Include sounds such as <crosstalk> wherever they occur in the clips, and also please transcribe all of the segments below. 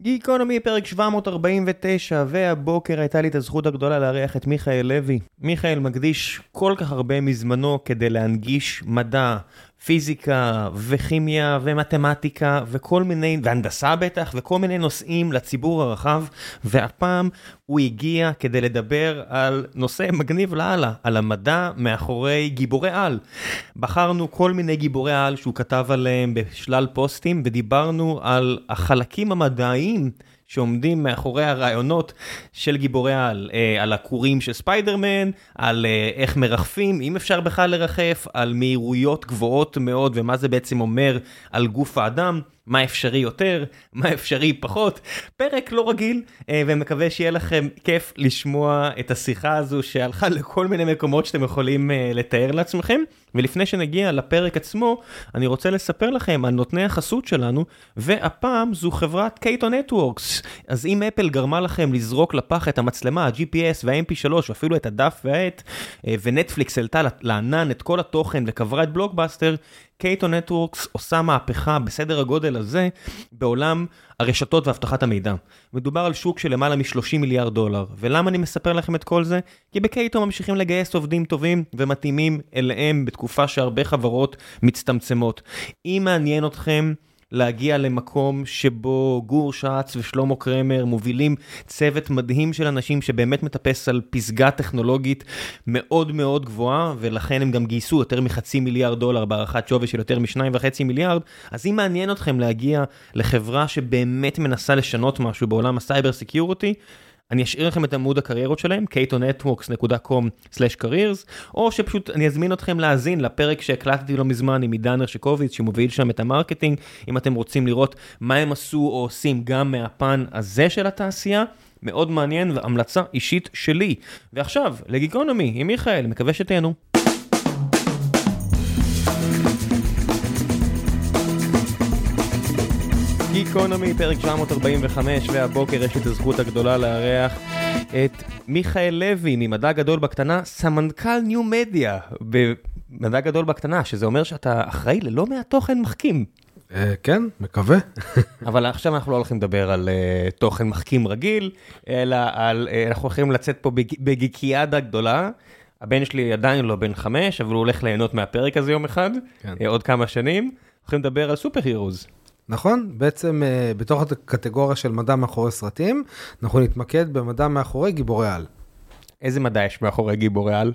גיקונומי פרק 749, והבוקר הייתה לי את הזכות הגדולה לארח את מיכאל לוי. מיכאל מקדיש כל כך הרבה מזמנו כדי להנגיש מדע, פיזיקה וכימיה ומתמטיקה וכל מיני, והנדסה בטח, וכל מיני נושאים לציבור הרחב, והפעם הוא הגיע כדי לדבר על נושא מגניב לאללה, על המדע מאחורי גיבורי על. בחרנו כל מיני גיבורי על שהוא כתב עליהם בשלל פוסטים, ודיברנו על החלקים המדעיים. שעומדים מאחורי הרעיונות של גיבורי על, אה, על הכורים של ספיידרמן, על אה, איך מרחפים, אם אפשר בכלל לרחף, על מהירויות גבוהות מאוד ומה זה בעצם אומר על גוף האדם. מה אפשרי יותר, <laughs> מה אפשרי פחות. פרק לא רגיל, אה, ומקווה שיהיה לכם כיף לשמוע את השיחה הזו שהלכה לכל מיני מקומות שאתם יכולים לתאר לעצמכם. ולפני שנגיע לפרק עצמו, אני רוצה לספר לכם על נותני החסות שלנו, והפעם זו חברת Cato Networks. אז אם אפל גרמה לכם לזרוק לפח את המצלמה, ה-GPS וה-MP3, ואפילו את הדף והעט, אה, ונטפליקס העלתה לענן את כל התוכן וקברה את בלוקבאסטר, Cato Networks עושה מהפכה בסדר הגודל הזה בעולם הרשתות ואבטחת המידע. מדובר על שוק של למעלה מ-30 מיליארד דולר. ולמה אני מספר לכם את כל זה? כי ב Cato ממשיכים לגייס עובדים טובים ומתאימים אליהם בתקופה שהרבה חברות מצטמצמות. אם מעניין אתכם... להגיע למקום שבו גור שץ ושלמה קרמר מובילים צוות מדהים של אנשים שבאמת מטפס על פסגה טכנולוגית מאוד מאוד גבוהה, ולכן הם גם גייסו יותר מחצי מיליארד דולר בהערכת שווי של יותר משניים וחצי מיליארד, אז אם מעניין אתכם להגיע לחברה שבאמת מנסה לשנות משהו בעולם ה cyber security, אני אשאיר לכם את עמוד הקריירות שלהם, catonetworks.com/careers, או שפשוט אני אזמין אתכם להאזין לפרק שהקלטתי לא מזמן עם עידן הרשקוביץ, שמוביל שם את ה marketing, אם אתם רוצים לראות מה הם עשו או עושים גם מהפן הזה של התעשייה. מאוד מעניין והמלצה אישית שלי. ועכשיו, לגיקונומי עם מיכאל, מקווה שתהנו. גיקונומי, פרק 745, והבוקר יש לי את הזכות הגדולה לארח את מיכאל לוי ממדע גדול בקטנה, סמנכ"ל ניו מדיה במדע גדול בקטנה, שזה אומר שאתה אחראי ללא מעט תוכן מחכים. אה, כן, מקווה. <laughs> אבל עכשיו אנחנו לא הולכים לדבר על uh, תוכן מחכים רגיל, אלא על, uh, אנחנו הולכים לצאת פה בג, בגיקיאדה גדולה. הבן שלי עדיין לא בן חמש, אבל הוא הולך ליהנות מהפרק הזה יום אחד, כן. עוד כמה שנים. הולכים לדבר על סופר הירוז. נכון, בעצם uh, בתוך הקטגוריה של מדע מאחורי סרטים, אנחנו נתמקד במדע מאחורי גיבורי על. איזה מדע יש מאחורי גיבורי על?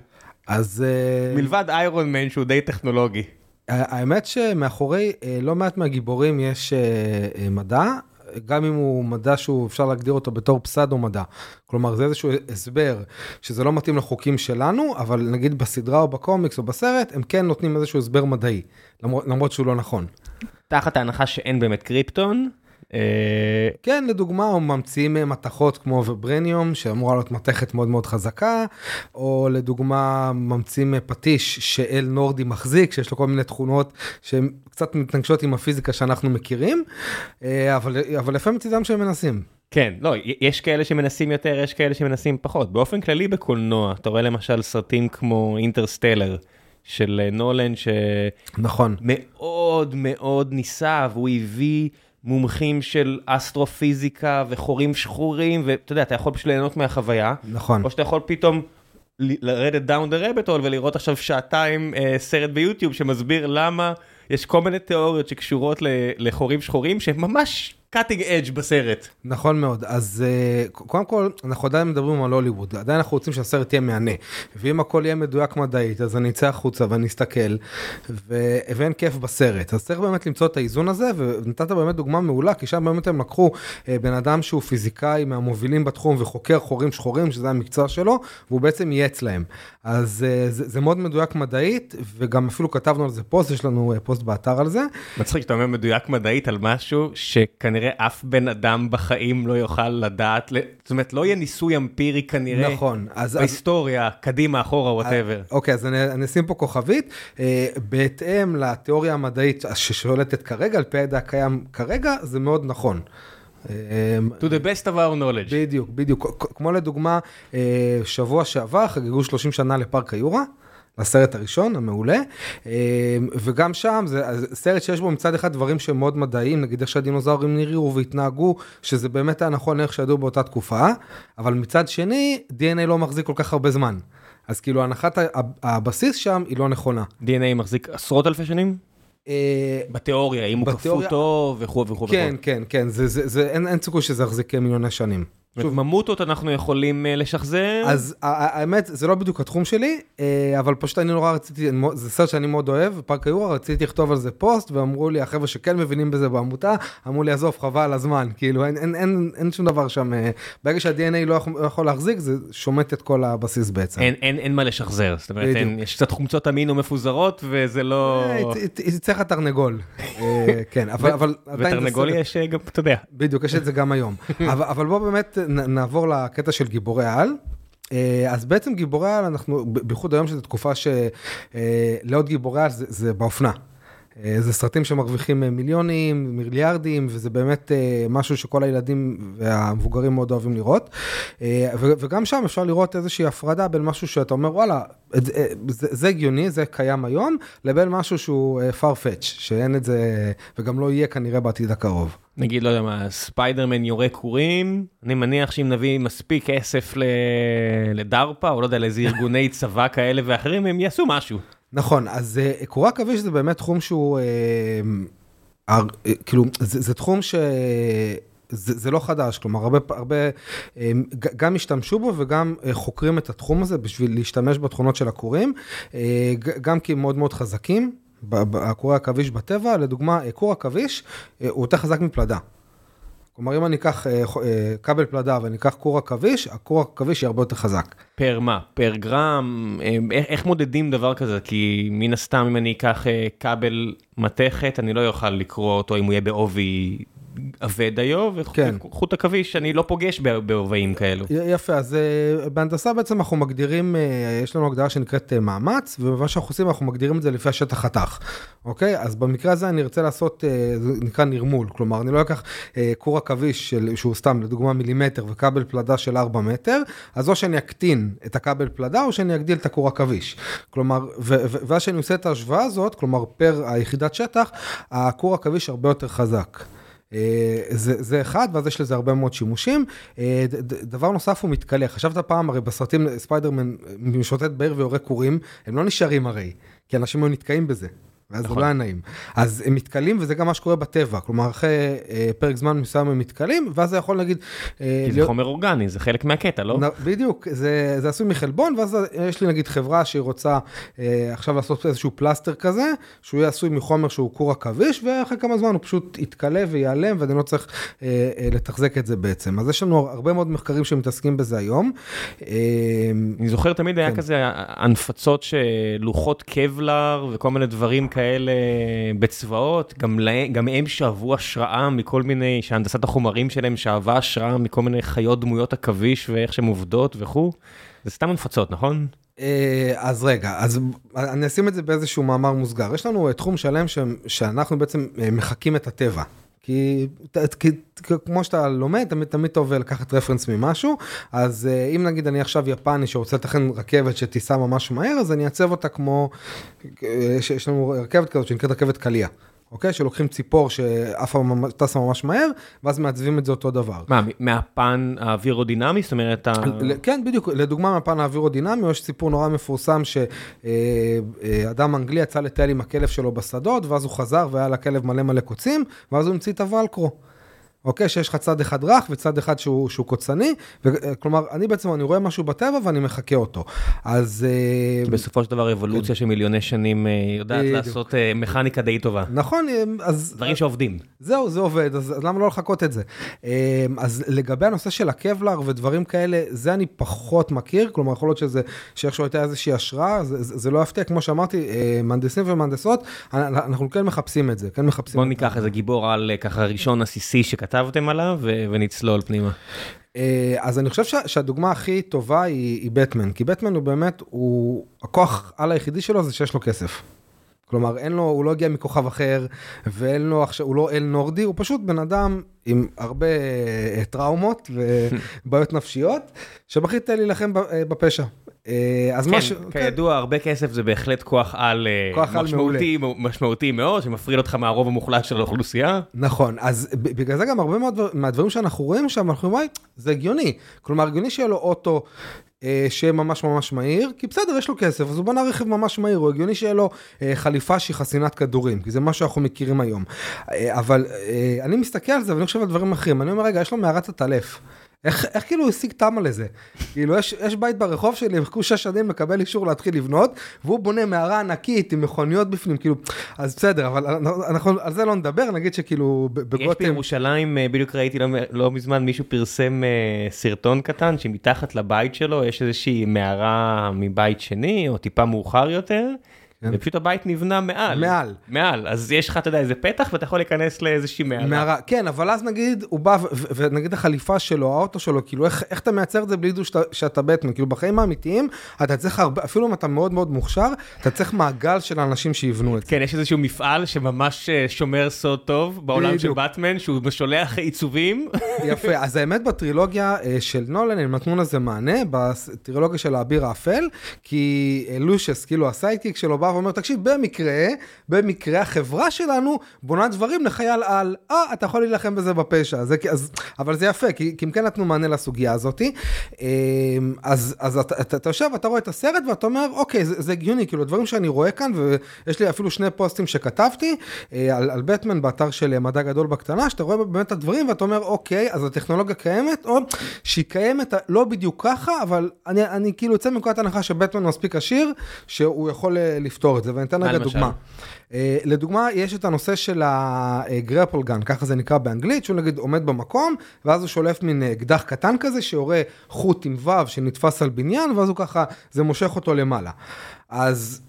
אז... Uh, מלבד איירון מן שהוא די טכנולוגי. האמת שמאחורי uh, לא מעט מהגיבורים יש מדע, גם אם הוא מדע שהוא אפשר להגדיר אותו בתור פסדו מדע. כלומר זה איזשהו הסבר שזה לא מתאים לחוקים שלנו, אבל נגיד בסדרה או בקומיקס או בסרט, הם כן נותנים איזשהו הסבר מדעי, למרות, למרות שהוא לא נכון. תחת ההנחה שאין באמת קריפטון. אה, כן, לדוגמה, הוא ממציאים מתכות כמו וברניום, שאמורה להיות מתכת מאוד מאוד חזקה, או לדוגמה, ממציאים פטיש שאל נורדי מחזיק, שיש לו כל מיני תכונות שהן קצת מתנגשות עם הפיזיקה שאנחנו מכירים, אה, אבל, אבל לפעמים מצידם שהם מנסים. כן, לא, יש כאלה שמנסים יותר, יש כאלה שמנסים פחות. באופן כללי בקולנוע, אתה רואה למשל סרטים כמו אינטרסטלר. של נולן ש... נכון. מאוד מאוד ניסה והוא הביא מומחים של אסטרופיזיקה וחורים שחורים ואתה יודע אתה יכול פשוט ליהנות מהחוויה. נכון. או שאתה יכול פתאום לרדת down the rabbit hole ולראות עכשיו שעתיים אה, סרט ביוטיוב שמסביר למה יש כל מיני תיאוריות שקשורות לחורים שחורים שממש cutting edge בסרט. נכון מאוד, אז uh, קודם כל אנחנו עדיין מדברים על הוליווד, עדיין אנחנו רוצים שהסרט יהיה מהנה, ואם הכל יהיה מדויק מדעית אז אני אצא החוצה ואני אסתכל, ו... ואין כיף בסרט, אז צריך באמת למצוא את האיזון הזה, ונתת באמת דוגמה מעולה, כי שם באמת הם לקחו uh, בן אדם שהוא פיזיקאי מהמובילים בתחום וחוקר חורים שחורים, שזה המקצוע שלו, והוא בעצם ייעץ להם. אז uh, זה, זה מאוד מדויק מדעית, וגם אפילו כתבנו על זה פוסט, יש לנו uh, פוסט באתר על זה. מצחיק שאתה אומר מדויק מדעית על משהו שכנראה... כנראה אף בן אדם בחיים לא יוכל לדעת, זאת אומרת לא יהיה ניסוי אמפירי כנראה, נכון, אז בהיסטוריה, אז... קדימה, אחורה, whatever. אוקיי, אז אני, אני אשים פה כוכבית, אה, בהתאם לתיאוריה המדעית ששולטת כרגע, על פי הידע הקיים כרגע, זה מאוד נכון. אה, to the best of our knowledge. בדיוק, בדיוק. כמו לדוגמה, אה, שבוע שעבר חגגו 30 שנה לפארק היורה. לסרט הראשון המעולה וגם שם זה סרט שיש בו מצד אחד דברים שהם מאוד מדעיים נגיד איך שהדינוזאורים נראו והתנהגו שזה באמת היה נכון איך שידעו באותה תקופה אבל מצד שני DNA לא מחזיק כל כך הרבה זמן אז כאילו הנחת הבסיס שם היא לא נכונה. DNA מחזיק עשרות אלפי שנים? בתיאוריה אם הוא כפו טוב וכו' וכו'. כן כן כן זה זה אין סיכוי שזה יחזיק מיליוני שנים. שוב, ממוטות אנחנו יכולים לשחזר? אז האמת זה לא בדיוק התחום שלי אבל פשוט אני נורא רציתי זה סרט שאני מאוד אוהב פארק היורה רציתי לכתוב על זה פוסט ואמרו לי החבר'ה שכן מבינים בזה בעמותה אמרו לי עזוב חבל הזמן כאילו אין אין אין אין שום דבר שם ברגע שה-DNA לא יכול להחזיק זה שומט את כל הבסיס בעצם. אין אין אין מה לשחזר זאת אומרת אין, יש קצת חומצות אמינו מפוזרות וזה לא. צריך התרנגול. כן אבל אבל ותרנגול יש גם אתה יודע. בדיוק יש את זה גם היום <laughs> אבל בוא באמת. נעבור לקטע של גיבורי על. אז בעצם גיבורי על אנחנו בייחוד היום שזו תקופה שלעוד גיבורי על זה, זה באופנה. זה סרטים שמרוויחים מיליונים, מיליארדים, וזה באמת משהו שכל הילדים והמבוגרים מאוד אוהבים לראות. וגם שם אפשר לראות איזושהי הפרדה בין משהו שאתה אומר וואלה, זה הגיוני, זה קיים היום, לבין משהו שהוא farfetch, שאין את זה, וגם לא יהיה כנראה בעתיד הקרוב. נגיד, לא יודע מה, ספיידרמן יורה כורים, אני מניח שאם נביא מספיק כסף לדרפה, או לא יודע, לאיזה ארגוני <laughs> צבא כאלה ואחרים, הם יעשו משהו. נכון, אז קורי עכביש זה באמת תחום שהוא, כאילו, זה תחום ש... זה, זה לא חדש, כלומר הרבה, הרבה גם השתמשו בו וגם חוקרים את התחום הזה בשביל להשתמש בתכונות של הכורים, גם כי הם מאוד מאוד חזקים, הכור העכביש בטבע, לדוגמה, כור עכביש הוא יותר חזק מפלדה. כלומר, אם אני אקח כבל פלדה ואני אקח כור עכביש, הכור עכביש יהיה הרבה יותר חזק. פר מה? פר גרם? איך מודדים דבר כזה? כי מן הסתם אם אני אקח כבל מתכת, אני לא אוכל לקרוא אותו אם הוא יהיה בעובי עבה דיו, וחוט עכביש אני לא פוגש בעובעים כאלו. יפה, אז בהנדסה בעצם אנחנו מגדירים, יש לנו הגדרה שנקראת מאמץ, ומה שאנחנו עושים אנחנו מגדירים את זה לפי השטח חתך, אוקיי? אז במקרה הזה אני ארצה לעשות, זה נקרא נרמול, כלומר אני לא אקח כור עכביש שהוא סתם לדוגמה מילימטר וכבל פלדה של 4 מטר, אז או שאני אקטין את הכבל פלדה או שאני אגדיל את הכור עכביש. כלומר, ואז שאני עושה את ההשוואה הזאת, כלומר פר היחידת שטח, הכור עכביש הרבה יותר חזק. זה, זה אחד, ואז יש לזה הרבה מאוד שימושים. דבר נוסף הוא מתכלה, חשבת פעם, הרי בסרטים ספיידרמן משוטט בעיר ויורה כורים, הם לא נשארים הרי, כי אנשים היו נתקעים בזה. ואז זה לא היה נעים. אז הם מתכלים וזה גם מה שקורה בטבע, כלומר אחרי פרק זמן מסוים הם מתכלים, ואז זה יכול להגיד... כי זה חומר אורגני, זה חלק מהקטע, לא? בדיוק, זה עשוי מחלבון, ואז יש לי נגיד חברה שהיא רוצה עכשיו לעשות איזשהו פלסטר כזה, שהוא יהיה עשוי מחומר שהוא כור עכביש, ואחרי כמה זמן הוא פשוט יתכלה וייעלם, ואני לא צריך לתחזק את זה בעצם. אז יש לנו הרבה מאוד מחקרים שמתעסקים בזה היום. אני זוכר תמיד היה כזה הנפצות שלוחות קבלר וכל מיני דברים כאלה. כאלה בצבאות, גם, לה, גם הם שאבו השראה מכל מיני, שהנדסת החומרים שלהם שאבה השראה מכל מיני חיות דמויות עכביש ואיך שהן עובדות וכו'. זה סתם הנפצות, נכון? אז רגע, אז אני אשים את זה באיזשהו מאמר מוסגר. יש לנו תחום שלם ש, שאנחנו בעצם מחקים את הטבע. כי, כי כמו שאתה לומד, תמיד תמיד טוב לקחת רפרנס ממשהו, אז אם נגיד אני עכשיו יפני שרוצה לתכן רכבת שתיסע ממש מהר, אז אני אעצב אותה כמו, יש, יש לנו רכבת כזאת שנקראת רכבת קליע. אוקיי? שלוקחים ציפור שעפה טסה ממש מהר, ואז מעצבים את זה אותו דבר. מה, מהפן האווירודינמי? זאת אומרת... כן, בדיוק. לדוגמה, מהפן האווירודינמי, יש סיפור נורא מפורסם שאדם אנגלי יצא לטייל עם הכלב שלו בשדות, ואז הוא חזר והיה לכלב מלא מלא קוצים, ואז הוא המציא את הוולקרו. אוקיי, שיש לך צד אחד רך וצד אחד שהוא, שהוא קוצני, כלומר, אני בעצם, אני רואה משהו בטבע ואני מחקה אותו. אז... בסופו של דבר אבולוציה כן. של מיליוני שנים יודעת בדיוק. לעשות מכניקה די טובה. נכון, אז... דברים שעובדים. זהו, זה עובד, אז למה לא לחכות את זה? אז לגבי הנושא של הקבלר ודברים כאלה, זה אני פחות מכיר, כלומר, יכול להיות שזה, שאיכשהו הייתה איזושהי השראה, זה, זה לא יפתיע, כמו שאמרתי, מהנדסים ומהנדסות, אנחנו כן מחפשים את זה, כן מחפשים בוא ניקח איזה גיבור על ככה ראשון עסיסי שכתב. כתבתם עליו ונצלול פנימה. אז אני חושב שהדוגמה הכי טובה היא, היא בטמן, כי בטמן הוא באמת, הוא, הכוח על היחידי שלו זה שיש לו כסף. כלומר, אין לו, הוא לא הגיע מכוכב אחר, ואין לו עכשיו, הוא לא אל נורדי, הוא פשוט בן אדם עם הרבה טראומות <laughs> ובעיות נפשיות, שמחליט להילחם בפשע. אה, אז כן, משהו, כידוע, הרבה כסף זה בהחלט כוח על אה, כוח על משמעותי, משמעותי מאוד, שמפריד אותך מהרוב המוחלט של האוכלוסייה. נכון, אז בגלל זה גם הרבה מהדבר- מהדברים שאנחנו רואים שם, אנחנו אומרים, זה הגיוני. כלומר, הגיוני שיהיה לו אוטו אה, שיהיה ממש ממש מהיר, כי בסדר, יש לו כסף, אז הוא בנה רכב ממש מהיר, הוא הגיוני שיהיה לו אה, חליפה שהיא חסינת כדורים, כי זה מה שאנחנו מכירים היום. אה, אבל אה, אני מסתכל על זה ואני חושב על דברים אחרים, אני אומר, רגע, יש לו מערת עטלף. איך, איך כאילו הוא השיג תמה לזה? כאילו יש, יש בית ברחוב שלי, הם חיכו שש שנים לקבל אישור להתחיל לבנות, והוא בונה מערה ענקית עם מכוניות בפנים, כאילו, אז בסדר, אבל אנחנו, על זה לא נדבר, נגיד שכאילו ב- יש בגותם, בירושלים, אה, בדיוק ראיתי לא, לא מזמן, מישהו פרסם אה, סרטון קטן שמתחת לבית שלו יש איזושהי מערה מבית שני, או טיפה מאוחר יותר, כן. ופשוט הבית נבנה מעל. מעל. מעל, אז יש לך, אתה יודע, איזה פתח ואתה יכול להיכנס לאיזושהי מערה. מערה, כן, אבל אז נגיד, הוא בא, ונגיד החליפה שלו, האוטו שלו, כאילו, איך, איך אתה מייצר את זה בלי ידעו שאתה, שאתה בטמן? כאילו, בחיים האמיתיים, אתה צריך הרבה, אפילו אם אתה מאוד מאוד מוכשר, אתה צריך מעגל של אנשים שיבנו את זה. כן, יש איזשהו מפעל שממש אה, שומר סוד טוב בעולם של. באטמן, שהוא שולח עיצובים. <laughs> יפה, אז האמת בטרילוגיה אה, של נולן, הם נתנו לזה מענה, בטרילוגיה של האביר האפל, כי אה, לושיוס, כאילו ה sidekick שלו בא ואומר, תקשיב, במקרה, במקרה החברה שלנו בונה דברים לחייל על, אה, אתה יכול להילחם בזה בפשע, זה, אז, אבל זה יפה, כי, כי הם כן נתנו מענה לסוגיה הזאת. אה, אז, אז אתה, אתה, אתה יושב, אתה רואה את הסרט ואתה אומר, אוקיי, זה, זה הגיוני, כאילו, דברים שאני רואה כאן, ויש לי אפילו שני פוסטים שכתבתי אה, על, על בטמן באתר של אה, מדע גדול בקטנה, שאתה רואה באמת את הדברים ואתה אומר, אוקיי, אז הטכנולוגיה קיימת, או שהיא קיימת לא בדיוק ככה, אבל אני, אני כאילו יוצא מנקודת הנחה שבטמן מספיק עשיר, שהוא יכול אה, לפתור את זה, ואני אתן רגע למשל? דוגמה. אה, לדוגמה, יש את הנושא של הגרפל גן, ככה זה נקרא באנגלית, שהוא נגיד עומד במקום, ואז הוא שולף מין אה, אקדח קטן כזה, שיורה חוט עם וו שנתפס על בניין, ואז הוא ככה, זה מושך אותו למעלה. אז...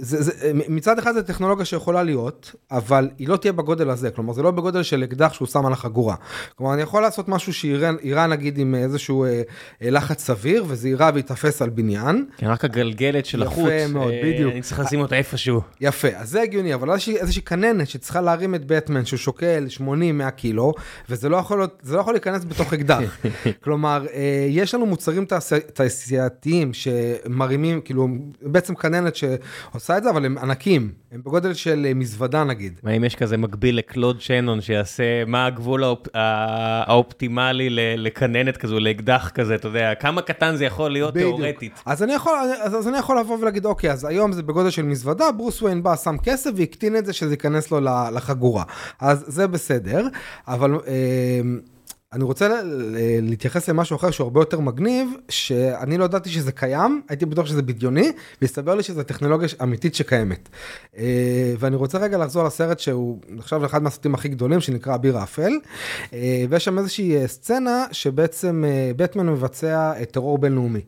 זה, זה, מצד אחד זו טכנולוגיה שיכולה להיות, אבל היא לא תהיה בגודל הזה, כלומר זה לא בגודל של אקדח שהוא שם על החגורה. כלומר אני יכול לעשות משהו שיירה נגיד עם איזשהו אה, אה, לחץ סביר, וזה יירה וייתפס על בניין. כן, רק הגלגלת של יפה החוץ. מאוד, אה, בדיוק. אני צריך לשים אותה איפשהו. יפה, אז זה הגיוני, אבל איזושהי, איזושהי כננת שצריכה להרים את בטמן שהוא שוקל 80-100 קילו, וזה לא יכול, להיות, לא יכול להיכנס בתוך אקדח. <laughs> כלומר, אה, יש לנו מוצרים תעשי- תעשייתיים שמרימים, כאילו, בעצם כננת שעושה את זה, אבל הם ענקים, הם בגודל של אה, מזוודה נגיד. מה אם יש כזה מקביל לקלוד שנון שיעשה מה הגבול האופ... הא- האופטימלי ל- לכננת כזו, לאקדח כזה, אתה יודע, כמה קטן זה יכול להיות תיאורטית. אז אני יכול, אז, אז אני יכול לבוא ולהגיד, אוקיי, אז היום זה בגודל של מזוודה, ברוס וויין בא, שם כסף והקטין את זה שזה ייכנס לו לחגורה. אז זה בסדר, אבל אה, אני רוצה ל- ל- להתייחס למשהו אחר שהוא הרבה יותר מגניב, שאני לא ידעתי שזה קיים, הייתי בטוח שזה בדיוני, והסתבר לי שזו טכנולוגיה אמיתית שקיימת. אה, ואני רוצה רגע לחזור לסרט שהוא נחשב לאחד מהסרטים הכי גדולים, שנקרא אביר האפל, אה, ויש שם איזושהי אה, סצנה שבעצם בטמן מבצע טרור בינלאומי.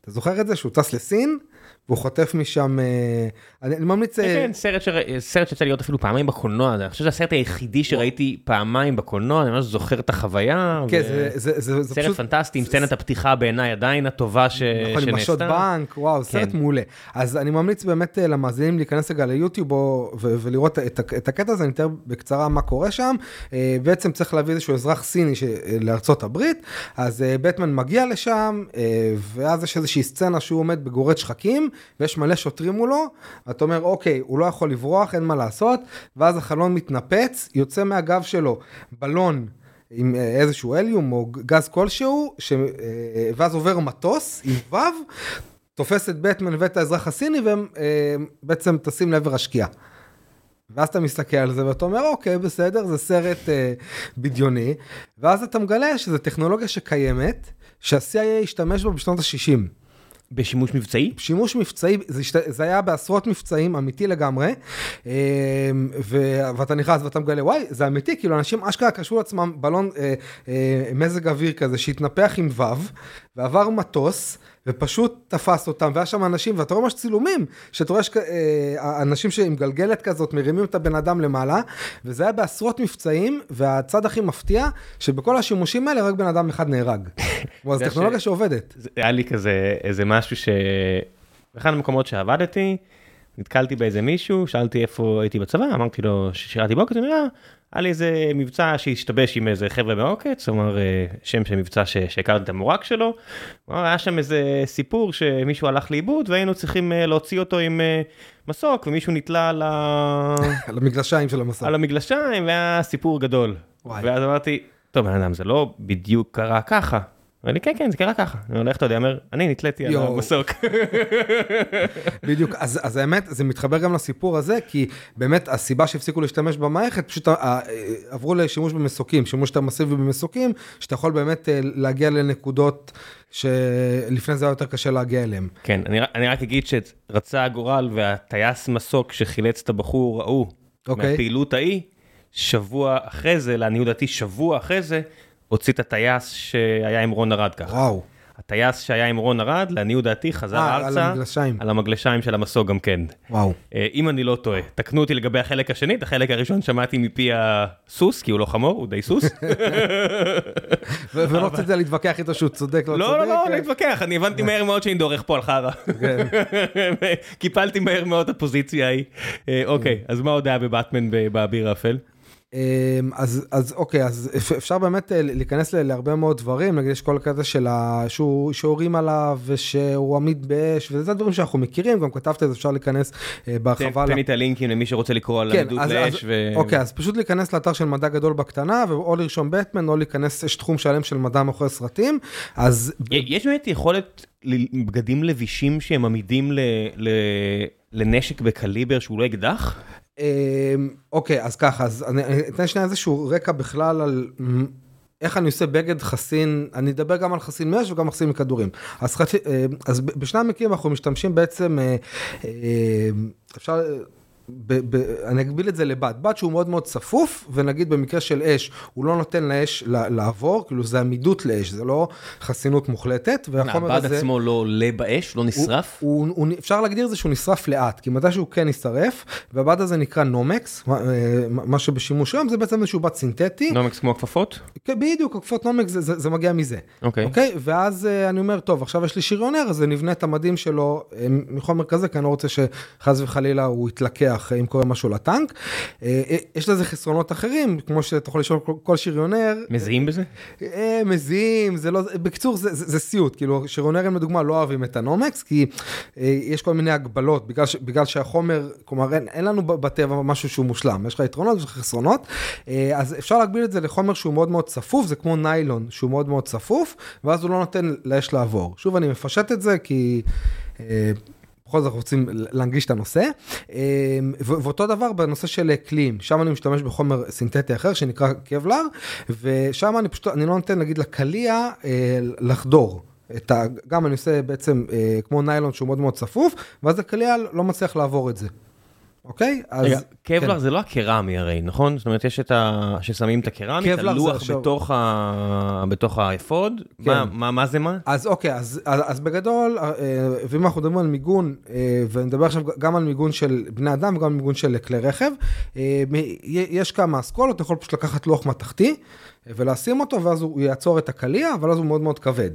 אתה זוכר את זה? שהוא טס לסין, והוא חוטף משם, אני, ממליץ... אה, כן, סרט סרט שיצא להיות אפילו פעמיים בקולנוע, אני חושב שזה הסרט היחידי שראיתי פעמיים בקולנוע, אני ממש זוכר את החוויה. כן, זה, זה סרט פנטסטי, עם סצנת הפתיחה בעיניי עדיין הטובה ש- נכון, עם השוד שנעשתה. בנק, וואו, סרט כן. מעולה. אז אני ממליץ באמת אה, למאזינים להיכנס רגע ליוטיוב ולראות את, הקטע הזה, אני אתאר בקצרה מה קורה שם. אה, בעצם צריך להביא איזשהו אזרח סיני אה, לארצות הברית, אז אה, בטמן מגיע לשם, אה, ואז יש איזושהי סצנה שהוא עומד בגורד שחקים, ויש מלא שוטרים מולו, ואתה אומר, אוקיי, הוא לא יכול לברוח, אין מה לעשות, ואז החלון מתנפץ, יוצא מהגב שלו בלון. עם אה, איזשהו הליום או גז כלשהו, ש... אה, ואז עובר מטוס עם וו, תופס את בטמן ואת האזרח הסיני והם אה, בעצם טסים לעבר השקיעה. ואז אתה מסתכל על זה ואתה אומר אוקיי בסדר זה סרט אה, בדיוני ואז אתה מגלה שזו טכנולוגיה שקיימת שה-CIA השתמש בה בשנות ה-60. בשימוש מבצעי? שימוש מבצעי, זה, השת... זה היה בעשרות מבצעים, אמיתי לגמרי, אה, ו... ואתה נכנס ואתה מגלה, וואי, זה אמיתי, כאילו אנשים אשכרה קשרו לעצמם בלון אה, אה, מזג אוויר כזה שהתנפח עם וו, ועבר מטוס, ופשוט תפס אותם, והיה שם אנשים, ואתה רואה ממש צילומים, שאתה רואה אה, אנשים שעם גלגלת כזאת מרימים את הבן אדם למעלה, וזה היה בעשרות מבצעים, והצד הכי מפתיע, שבכל השימושים האלה רק בן אדם אחד נהרג. <laughs> כלומר, זו טכנולוגיה ש- שעובדת. זה היה לי כזה איזה משהו ש... באחד המקומות שעבדתי, נתקלתי באיזה מישהו, שאלתי איפה הייתי בצבא, אמרתי לו ששירתי בוקר, הוא אומר, "אה, היה לי איזה מבצע שהשתבש עם איזה חבר'ה מעוקץ, הוא אמר אה, שם של מבצע שהכרתי את המורק שלו, היה שם איזה סיפור שמישהו הלך לאיבוד והיינו צריכים אה, להוציא אותו עם אה, מסוק ומישהו נתלה על, ה... <laughs> על המגלשיים של המסע. על המגלשיים והיה סיפור גדול. וואי. ואז אמרתי, טוב בן אדם זה לא בדיוק קרה ככה. הוא אמר לי כן כן זה קרה ככה. אני אומר איך אתה יודע, אומר אני נתליתי על. המסוק. <laughs> בדיוק, אז, אז האמת, זה מתחבר גם לסיפור הזה, כי באמת הסיבה שהפסיקו להשתמש במערכת, פשוט ה- ה- עברו לשימוש במסוקים, שימוש יותר מסיבי במסוקים, שאתה יכול באמת אה, להגיע לנקודות שלפני זה היה יותר קשה להגיע אליהם. כן, אני, אני רק אגיד שרצה הגורל והטייס מסוק שחילץ את הבחור ההוא אוקיי. מהפעילות ההיא, שבוע אחרי זה, לעניות דעתי שבוע אחרי זה, הוציא את הטייס שהיה עם רון ארד ככה. וואו. הטייס שהיה עם רון ארד, לעניות דעתי חזר אה, על ארצה, המגלשיים. על המגלשיים של המסוק גם כן. וואו. אה, אם אני לא טועה, תקנו אותי לגבי החלק השני, את החלק הראשון שמעתי מפי הסוס, כי הוא לא חמור, הוא די סוס. <laughs> ולא רציתי להתווכח איתו שהוא צודק, לא צודק. לא, לא, לא, אה, להתווכח, אני הבנתי מהר מאוד שאני דורך פה על חרא. כן. <laughs> קיפלתי מהר מאוד את הפוזיציה ההיא. אה, אוקיי, אז מה עוד היה בבטמן באביר האפל? אמ, אז אז אוקיי אז אפ- אפשר באמת אה, להיכנס להרבה מאוד דברים נגיד יש כל כזה של שהוא שהורים עליו ושהוא עמיד באש וזה הדברים שאנחנו מכירים גם כתבת את זה אפשר להיכנס אה, בהרחבה. תן לי את הלינקים למי שרוצה לקרוא על כן, אז, לאש. אוקיי, אז פשוט להיכנס לאתר של מדע גדול בקטנה, או לרשום בטמן, או להיכנס, יש תחום שלם של מדע מאחורי סרטים, אז יש באמת יכולת בגדים לבישים שהם עמידים ל- ל- לנשק בקליבר שהוא לא אקדח? אמ, אוקיי, אז ככה, אז אני אתן שנייה איזשהו רקע בכלל על איך אני עושה בגד חסין, אני אדבר גם על חסין מאש וגם חסין מכדורים. אז, חצי, אה, אז בשני המקרים אנחנו משתמשים בעצם, אה, אה, אפשר... ב, ב, אני אגביל את זה לבד, בד שהוא מאוד מאוד צפוף, ונגיד במקרה של אש, הוא לא נותן לאש ל- לעבור, כאילו זה עמידות לאש, זה לא חסינות מוחלטת, והחומר הבד הזה... עצמו לא עולה באש? לא נשרף? הוא, הוא, הוא, אפשר להגדיר זה שהוא נשרף לאט, כי מתי שהוא כן יישרף, והבד הזה נקרא נומקס, מה, אה, מה שבשימוש היום זה בעצם איזשהו בד סינתטי. נומקס כמו הכפפות? כן, בדיוק, עקפות נומקס זה, זה, זה מגיע מזה. אוקיי. אוקיי? ואז אה, אני אומר, טוב, עכשיו יש לי שריונר, אז אני אבנה את המדים שלו אה, מחומר כזה, כי אני לא רוצה שחס וחלילה הוא יתלקח אה, אם קורה משהו לטנק. אה, אה, יש לזה חסרונות אחרים, כמו שאתה יכול לשאול כל, שריונר, מזיעים בזה? אה, מזיעים, זה לא, בקיצור זה, זה, זה סיוט, כאילו שריונרים לדוגמה לא אוהבים את הנומקס, כי יש כל מיני הגבלות, בגלל, ש, בגלל שהחומר, כלומר אין, אין לנו בטבע משהו שהוא מושלם, יש לך יתרונות ויש לך חסרונות, אז אפשר להגביל את זה לחומר שהוא מאוד מאוד צפוף, זה כמו ניילון שהוא מאוד מאוד צפוף, ואז הוא לא נותן לאש לעבור. שוב אני מפשט את זה כי... בכל זאת רוצים להנגיש את הנושא. ו- ואותו דבר בנושא של קליעים, שם אני משתמש בחומר סינתטי אחר שנקרא קבלר, ושם אני פשוט, אני לא נותן נגיד לקליע אה, לחדור. את ה, גם אני עושה בעצם אה, כמו ניילון שהוא מאוד מאוד צפוף, ואז הקליע לא מצליח לעבור את זה. אוקיי? אז... רגע, קבלר כן. זה לא הקרמי הרי, נכון? זאת אומרת, יש את ה... ששמים את הקרמי, את קבלר הלוח בתוך ה- בתוך האפוד. כן. מה- מה מה זה מה? אז אוקיי, אז, אז, אז בגדול, אה, ואם אנחנו מדברים על מיגון, אה, ונדבר עכשיו גם על מיגון של בני אדם וגם על מיגון של כלי רכב, אה, יש כמה אסכולות, אתה יכול פשוט לקחת לוח מתכתי ולשים אותו, ואז הוא יעצור את הקליע, אבל אז הוא מאוד מאוד כבד.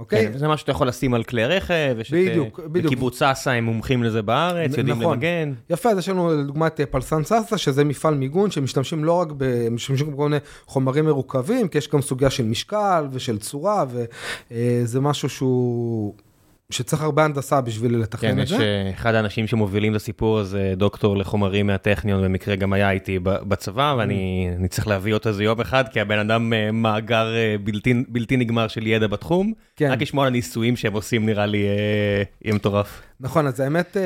אוקיי? כן, וזה מה שאתה יכול לשים על כלי רכב, יש את, בדיוק, אה, בדיוק. בקיבוץ סאסא הם מומחים לזה בארץ, יודעים נכון. למגן. יפה, אז יש לנו לדוגמה את אה, פלסן סאסא, שזה מפעל מיגון שמשתמשים לא רק ב... משתמשים בכל מיני חומרים מרוכבים, כי יש גם סוגיה של משקל ושל צורה, וזה משהו שהוא... שצריך הרבה הנדסה בשביל לתכנן כן, את יש זה. אה, אחד האנשים שמובילים את הסיפור הזה, דוקטור לחומרים מהטכניון, במקרה גם היה איתי בצבא, ואני אני צריך להביא אותו איזה יום אחד, כי הבן אדם אה, מאגר אה, בלתי- בלתי נגמר של ידע בתחום. כן. רק לשמוע על הניסויים שהם עושים נראה לי יהיה מטורף. נכון, אז האמת,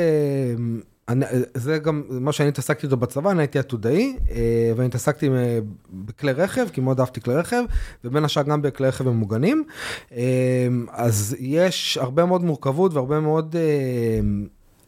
אני, זה גם מה שאני התעסקתי איתו בצבא, אני הייתי עתודאי, אה, ואני התעסקתי אה, בכלי רכב, כי מאוד אהבתי כלי רכב, ובין השאר גם בכלי רכב ממוגנים. אה, אז יש הרבה מאוד מורכבות והרבה מאוד...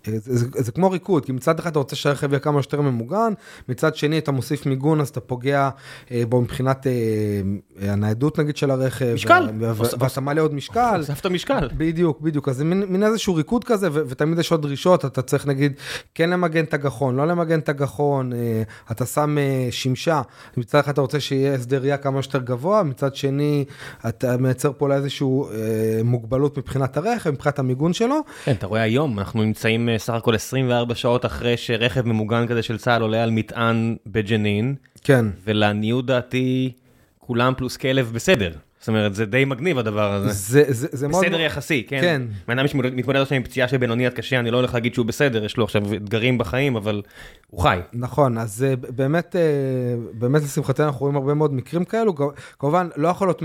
אה, זה, זה, זה כמו ריקוד, כי מצד אחד אתה רוצה שהרכב יהיה כמה שיותר ממוגן, מצד שני אתה מוסיף מיגון אז אתה פוגע אה, בו מבחינת אה, הניידות נגיד של הרכב. משקל. ו- ו- ואתה מעלה עוד משקל. הוספת משקל. בדיוק, בדיוק, אז זה מין, מין איזשהו ריקוד כזה, ו- ותמיד יש עוד דרישות, אתה צריך נגיד כן למגן את הגחון, לא למגן את הגחון, אה, אתה שם אה, שמשה, מצד אחד אתה רוצה שיהיה הסדר ראייה כמה שיותר גבוה, מצד שני אתה מייצר פה איזושהי אה, מוגבלות מבחינת הרכב, מבחינת המיגון שלו. כן, אתה רואה היום, אנחנו נמצאים אה, אה, סך הכל 24 שעות אחרי שרכב ממוגן כזה של צה"ל עולה על מטען בג'נין, כן. ולעניות דעתי, כולם פלוס כלב בסדר. זאת אומרת, זה די מגניב הדבר הזה. זה, זה, זה מאוד... בסדר יחסי, כן? כן. בן אדם שמתמודד עכשיו עם פציעה של בינוני עד קשה, אני לא הולך להגיד שהוא בסדר, יש לו עכשיו אתגרים בחיים, אבל הוא חי. נכון, אז אה, באמת, אה, באמת לשמחתנו אנחנו רואים הרבה מאוד מקרים כאלו, כמובן לא יכול להיות 100%.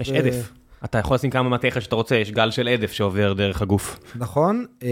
יש ו... עדף. אתה יכול לשים כמה מתיך שאתה רוצה, יש גל של עדף שעובר דרך הגוף. נכון, אה,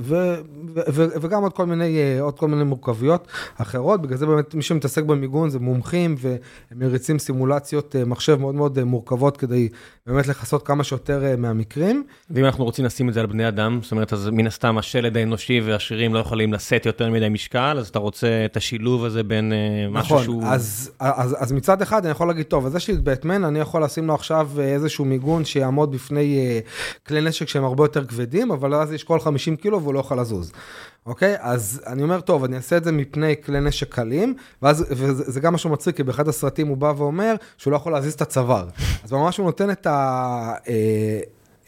ו- ו- ו- וגם עוד כל, מיני, אה, עוד כל מיני מורכבויות אחרות, בגלל זה באמת מי שמתעסק במיגון זה מומחים, והם מריצים סימולציות אה, מחשב מאוד מאוד מורכבות כדי באמת לכסות כמה שיותר מהמקרים. ואם אנחנו רוצים לשים את זה על בני אדם, זאת אומרת, אז מן הסתם השלד האנושי והשרירים לא יכולים לשאת יותר מדי משקל, אז אתה רוצה את השילוב הזה בין משהו נכון, שהוא... נכון, אז, אז, אז מצד אחד אני יכול להגיד, טוב, אז יש לי את בטמן, אני יכול לשים לו עכשיו איזשהו... איזשהו מיגון שיעמוד בפני uh, כלי נשק שהם הרבה יותר כבדים, אבל אז יש כל 50 קילו והוא לא יכול לזוז. אוקיי? אז אני אומר, טוב, אני אעשה את זה מפני כלי נשק קלים, ואז, וזה גם משהו מצחיק, כי באחד הסרטים הוא בא ואומר שהוא לא יכול להזיז את הצוואר. אז ממש הוא נותן את ה... אה,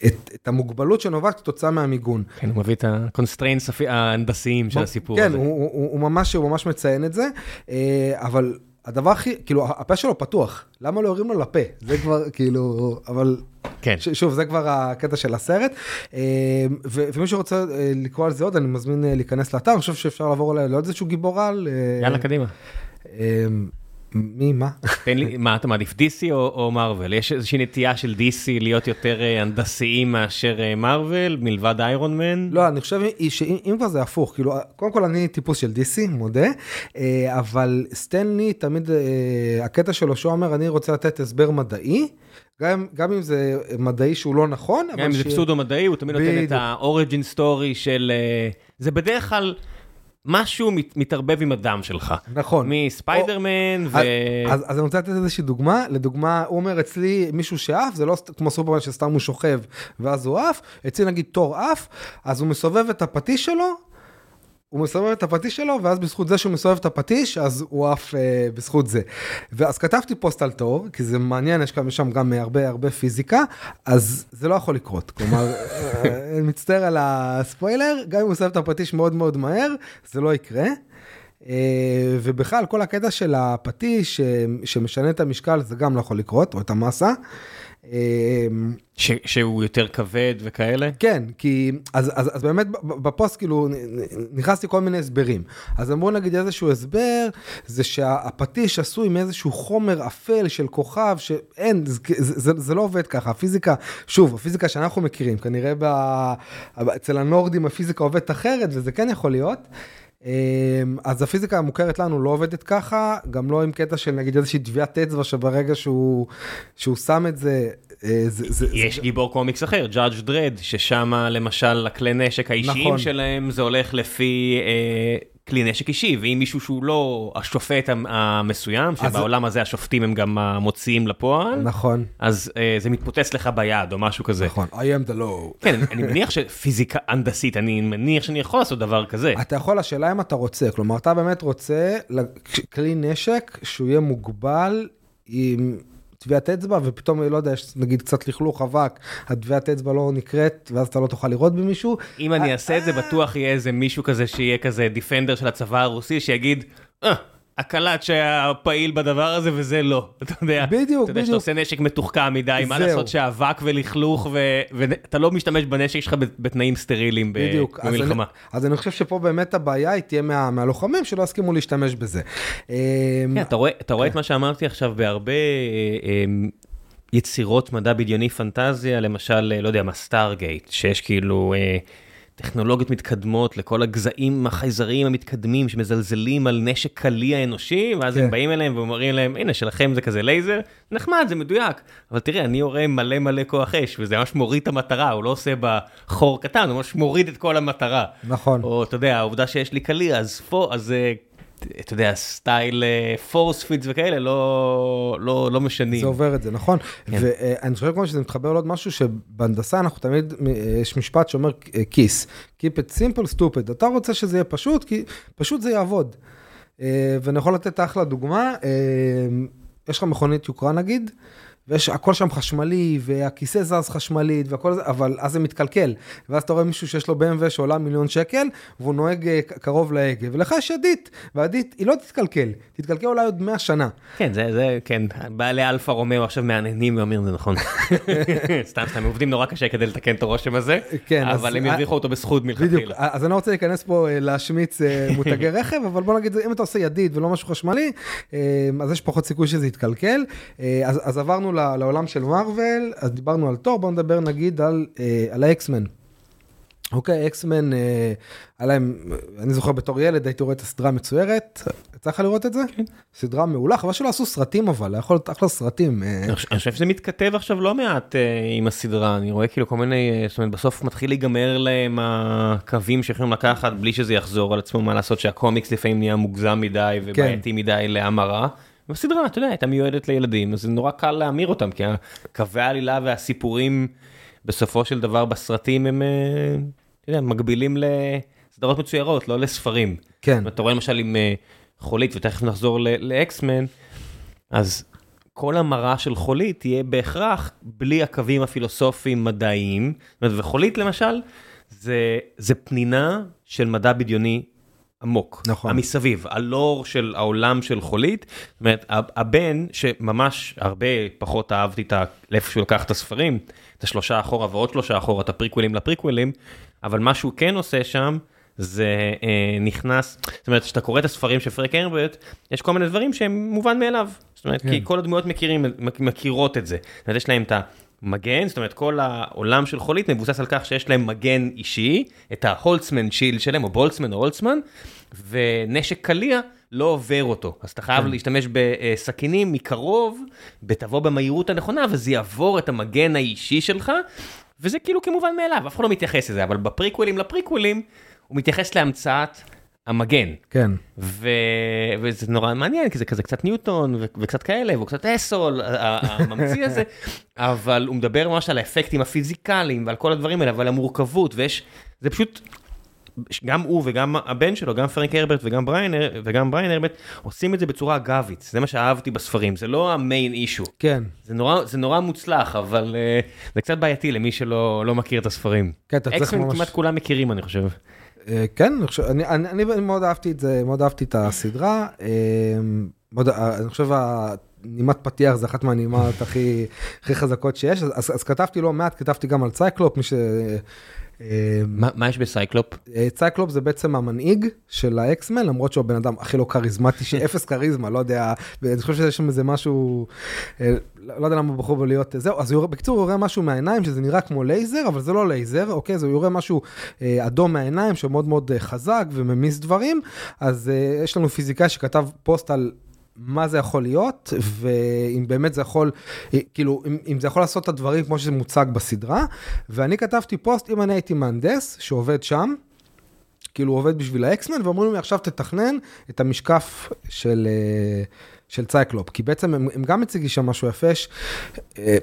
את, את המוגבלות שנובעת כתוצאה מהמיגון. כן, הוא מביא את ה constraints ההנדסיים של הסיפור כן, הזה. כן, הוא, הוא, הוא, ממש, הוא ממש מציין את זה, אה, אבל הדבר הכי, כאילו, הפה שלו פתוח, למה לא יורים לו לפה? זה כבר, כאילו, אבל... כן. ש, שוב, זה כבר הקטע של הסרט. אה, ו, ומי שרוצה אה, לקרוא על זה עוד, אני מזמין אה, להיכנס לאתר, אני חושב שאפשר לעבור לעוד איזשהו גיבור על. יאללה, קדימה. מי, מה? תן לי, מה אתה מעדיף, DC או מארוול? יש איזושהי נטייה של DC להיות יותר הנדסיים מאשר מארוול, מלבד איירון מן? לא, אני חושב שאם כבר זה הפוך, כאילו, קודם כל אני טיפוס של DC, מודה, אבל סטן לי תמיד, הקטע שלו שהוא אומר, אני רוצה לתת הסבר מדעי. גם, גם אם זה מדעי שהוא לא נכון, גם אם זה פסודו מדעי, הוא תמיד נותן את ה origin story של... זה בדרך כלל... משהו מת, מתערבב עם הדם שלך. נכון. מספיידרמן ו... אז, אז אני רוצה לתת איזושהי דוגמה, לדוגמה, הוא אומר אצלי מישהו שעף, זה לא כמו סופרמן שסתם הוא שוכב ואז הוא עף, אצלי נגיד תור עף, אז הוא מסובב את הפטיש שלו, הוא מסובב את הפטיש שלו, ואז בזכות זה שהוא מסובב את הפטיש, אז הוא עף אה, בזכות זה. ואז כתבתי פוסט על תור, כי זה מעניין, יש שם, שם גם הרבה הרבה פיזיקה, אז זה לא יכול לקרות. כלומר, אני מצטער על הספוילר, גם אם הוא מסובב את הפטיש מאוד מאוד מהר, זה לא יקרה. אה, ובכלל, כל הקטע של הפטיש שמשנה את המשקל, זה גם לא יכול לקרות, או את המסה. אמ, ש, שהוא יותר כבד וכאלה? כן, כי אז, אז, אז באמת בפוסט כאילו נכנסתי כל מיני הסברים. אז אמרו נגיד איזשהו הסבר, זה שהפטיש עשוי מאיזשהו חומר אפל של כוכב, שאין, זה, זה, זה, זה לא עובד ככה. הפיזיקה, שוב, הפיזיקה שאנחנו מכירים, כנראה ב, אצל הנורדים הפיזיקה עובדת אחרת, וזה כן יכול להיות. אמ, אז הפיזיקה המוכרת לנו לא עובדת ככה, גם לא עם קטע של נגיד איזושהי טביעת אצבע שברגע שהוא, שהוא שם את זה, אה, זה, זה, יש זה... גיבור קומיקס אחר, Judge Dredd, ששם למשל הכלי נשק האישיים נכון. שלהם זה הולך לפי אה, כלי נשק אישי, ואם מישהו שהוא לא השופט המסוים, שבעולם הזה השופטים הם גם המוציאים לפועל, נכון, אז אה, זה מתפוצץ לך ביד או משהו כזה. נכון, I am the law. כן, אני מניח שפיזיקה הנדסית, אני מניח שאני יכול לעשות דבר כזה. אתה יכול, השאלה אם אתה רוצה, כלומר אתה באמת רוצה כלי נשק שהוא יהיה מוגבל עם... טביעת אצבע ופתאום לא יודע יש נגיד קצת לכלוך אבק הטביעת אצבע לא נקראת ואז אתה לא תוכל לראות במישהו. אם אני אעשה את זה בטוח יהיה איזה מישהו כזה שיהיה כזה דיפנדר של הצבא הרוסי שיגיד. אה, הקלט שהיה פעיל בדבר הזה וזה לא, <laughs> אתה יודע. בדיוק, בדיוק. אתה יודע שאתה עושה נשק מתוחכם מדי, מה לעשות שאבק ולכלוך ואתה לא משתמש בנשק שלך בתנאים סטריליים במלחמה. אז אני חושב שפה באמת הבעיה היא תהיה מהלוחמים שלא הסכימו להשתמש בזה. כן, אתה רואה את כן. מה שאמרתי עכשיו בהרבה אה, אה, יצירות מדע בדיוני פנטזיה, למשל, לא יודע מה, סטארגייט, שיש כאילו... טכנולוגיות מתקדמות לכל הגזעים החייזריים המתקדמים שמזלזלים על נשק קליע האנושי, ואז כן. הם באים אליהם ואומרים להם, הנה, שלכם זה כזה לייזר, נחמד, זה מדויק. אבל תראה, אני יורה מלא מלא כוח אש, וזה ממש מוריד את המטרה, הוא לא עושה בו חור קטן, הוא ממש מוריד את כל המטרה. נכון. או, אתה יודע, העובדה שיש לי קליע, אז פה, אז אה, אתה יודע, style force fields וכאלה, לא, לא, לא משנים. זה עובר את זה, נכון. כן. ואני חושב כמו שזה מתחבר לעוד משהו שבהנדסה אנחנו תמיד, יש משפט שאומר KISS, Keep it simple, stupid. אתה רוצה שזה יהיה פשוט, כי פשוט זה יעבוד. אה, ואני יכול לתת אחלה דוגמה, אה, יש לך מכונית יוקרה נגיד, ויש הכל שם חשמלי והכיסא זז חשמלית והכל זה אבל אז זה מתקלקל ואז אתה רואה מישהו שיש לו BMW שעולה מיליון שקל והוא נוהג אה, קרוב להגה ולך יש ידית והידית היא לא תתקלקל תתקלקל אולי עוד 100 שנה. כן זה זה כן בעלי אלפה רומאו עכשיו מהנהנים ואומרים זה נכון <laughs> סתם סתם עובדים נורא קשה כדי לתקן את הרושם הזה כן, אבל הם ירוויחו אותו בזכות בדיוק, מלכתחילה. אז אני לא רוצה להיכנס פה אה, להשמיץ אה, מותגי רכב, אבל בוא נגיד, אם אתה עושה ידית ולא משהו חשמלי, אז יש פחות סיכוי שזה יתקלקל. אז, אז עברנו לעולם של מארוול, אז דיברנו על תור, בוא נדבר נגיד על, אה, על האקסמן. אוקיי, אקסמן, אה, היה להם, אני זוכר בתור ילד הייתי רואה את הסדרה המצוירת, יצא לך לראות את זה? כן. סדרה מעולה, חבל שלא עשו סרטים אבל, יכול להיות אחלה סרטים. אה, אני חושב- אני חושב שזה מתכתב עכשיו לא מעט אה, עם הסדרה, אני רואה כאילו כל מיני, אה, זאת אומרת בסוף מתחיל להיגמר להם הקווים שיכולים לקחת בלי שזה יחזור על עצמו, מה לעשות שהקומיקס לפעמים נהיה מוגזם מדי ובעייתי מדי להמרה. בסדרה, אתה יודע, הייתה מיועדת לילדים, אז זה נורא קל להמיר אותם, כי קווי העלילה והסיפורים בסופו של דבר בסרטים הם, אה, אתה יודע, מקבילים לסדרות מצוירות, לא לספרים. כן, אתה רואה למשל עם אה, חולית, ותכף נחזור לאקסמן, אז כל המרה של חולית תהיה בהכרח בלי הקווים הפילוסופיים מדעיים. וחולית למשל, זה, זה פנינה של מדע בדיוני עמוק. נכון. המסביב, הלור של העולם של חולית. זאת אומרת, ה- הבן שממש הרבה פחות אהבתי את ה- לאיפה שהוא לקח את הספרים, את השלושה אחורה ועוד שלושה אחורה, את הפריקווילים לפריקווילים, אבל מה שהוא כן עושה שם, זה אה, נכנס, זאת אומרת, כשאתה קורא את הספרים של פרק הרברט, יש כל מיני דברים שהם מובן מאליו. זאת אומרת, כן. כי כל הדמויות מכירים, מכ- מכירות את זה. זאת אומרת, יש להם את המגן, זאת אומרת, כל העולם של חולית מבוסס על כך שיש להם מגן אישי, את ההולצמן שילד שלהם, או בולצמן או הולצמן, ונשק קליע לא עובר אותו. אז אתה חייב כן. להשתמש בסכינים מקרוב, ותבוא במהירות הנכונה, וזה יעבור את המגן האישי שלך, וזה כאילו כמובן מאליו, אף אחד לא מתייחס לזה, אבל בפריקווילים לפריקווילים, הוא מתייחס להמצאת המגן. כן. ו... וזה נורא מעניין כי זה כזה קצת ניוטון ו... וקצת כאלה והוא קצת אסול הממציא הזה <laughs> אבל הוא מדבר ממש על האפקטים הפיזיקליים ועל כל הדברים האלה אבל המורכבות ויש זה פשוט. גם הוא וגם הבן שלו גם פרנק הרברט וגם בריין וגם בריאן הרברט עושים את זה בצורה אגבית זה מה שאהבתי בספרים זה לא ה main issue כן. זה נורא זה נורא מוצלח אבל uh, זה קצת בעייתי למי שלא לא מכיר את הספרים. כן, אתה צריך אקסמן ממש... כמעט כולם מכירים אני חושב. אה, כן, אני חושב, אני, אני, אני מאוד אהבתי את זה, מאוד אהבתי את הסדרה. אה, מאוד, אה, אני חושב הנעימת פתיח זה אחת מהנעימות הכי, הכי חזקות שיש, אז, אז כתבתי לא מעט, כתבתי גם על סייקלופ, מי ש... אה, מה, יש בסייקלופ? אה, סייקלופ זה בעצם המנהיג של האקסמן, למרות שהוא הבן אדם הכי לא כריזמטי, <laughs> שאפס כריזמה, לא יודע, ואני חושב שיש שם איזה משהו, אה, לא לא יודע למה בחרו בו להיות, זהו, אז בקיצור הוא יורה משהו מהעיניים שזה נראה כמו לייזר, אבל זה לא לייזר, אוקיי, זה יורה משהו אה, אדום מהעיניים שמאוד מאוד אה, חזק וממיס דברים, אז אה, יש לנו פיזיקאי שכתב פוסט על... מה זה יכול להיות ואם באמת זה יכול אה, כאילו אם, אם זה יכול לעשות את הדברים כמו שזה מוצג בסדרה ואני כתבתי פוסט אם אני הייתי מהנדס שעובד שם. כאילו עובד בשביל האקסמן ואומרים לי עכשיו תתכנן את המשקף של, אה, של סייקלופ כי בעצם הם, הם גם מציגים שם משהו יפה יש, אה,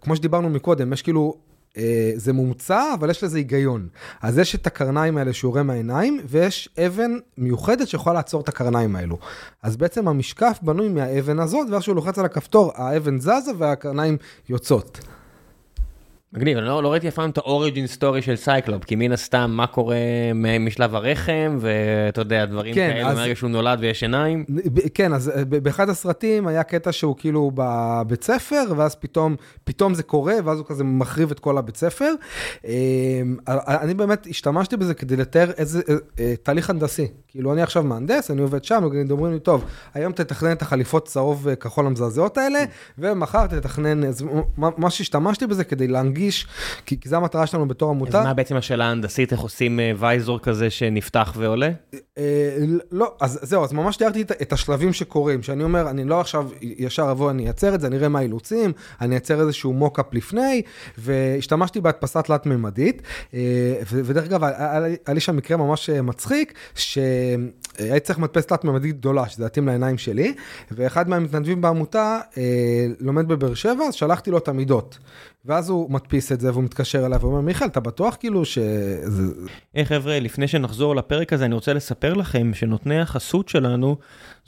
כמו שדיברנו מקודם יש כאילו זה מומצא אבל יש לזה היגיון אז יש את הקרניים האלה שהוא יורה מהעיניים ויש אבן מיוחדת שיכולה לעצור את הקרניים האלו אז בעצם המשקף בנוי מהאבן הזאת ואז שהוא לוחץ על הכפתור האבן זזה והקרניים יוצאות. מגניב, אני לא, לא ראיתי אף פעם את ה origin story של סייקלופ, כי מן הסתם מה קורה משלב הרחם, ואתה יודע, דברים כן, כאלה, אז- מהרגע שהוא נולד ויש עיניים. כן, אז אה, באחד הסרטים היה קטע שהוא כאילו בבית ספר, ואז פתאום, פתאום זה קורה, ואז הוא כזה מחריב את כל הבית ספר. אה, אני באמת השתמשתי בזה כדי לתאר איזה אה, אה, תהליך הנדסי. כאילו, אני עכשיו מהנדס, אני עובד שם, אומרים לי, טוב, היום תתכנן את החליפות צהוב אה, כחול המזעזעות האלה, ומחר תתכנן, מה שהשתמשתי בזה כדי להנגיש, כי כי זו המטרה שלנו בתור אז עמותה. מה בעצם השאלה ההנדסית, איך עושים אה, וייזור כזה שנפתח ועולה? אה, לא, אז זהו, אז ממש תיארתי את, את השלבים שקורים, שאני אומר, אני לא עכשיו ישר אבוא, אני אייצר את זה, אני אראה מה האילוצים, אני אייצר איזשהו מוקאפ לפני, והשתמשתי בהדפסה תלת-ממדית, אה, ודרך אגב, היה לי- שם מקרה ממש אה, מצחיק, שהייתי צריך מדפסת תלת-ממדית גדולה, שזה יתאים לעיניים שלי, ואחד מהמתנדבים בעמותה אה, לומד בבאר שבע, אז שלחתי לו את המידות. ואז הוא, מדפיס את זה והוא מתקשר אליי ואומר מיכאל אתה בטוח כאילו ש... היי חבר'ה לפני שנחזור לפרק הזה אני רוצה לספר לכם שנותני החסות שלנו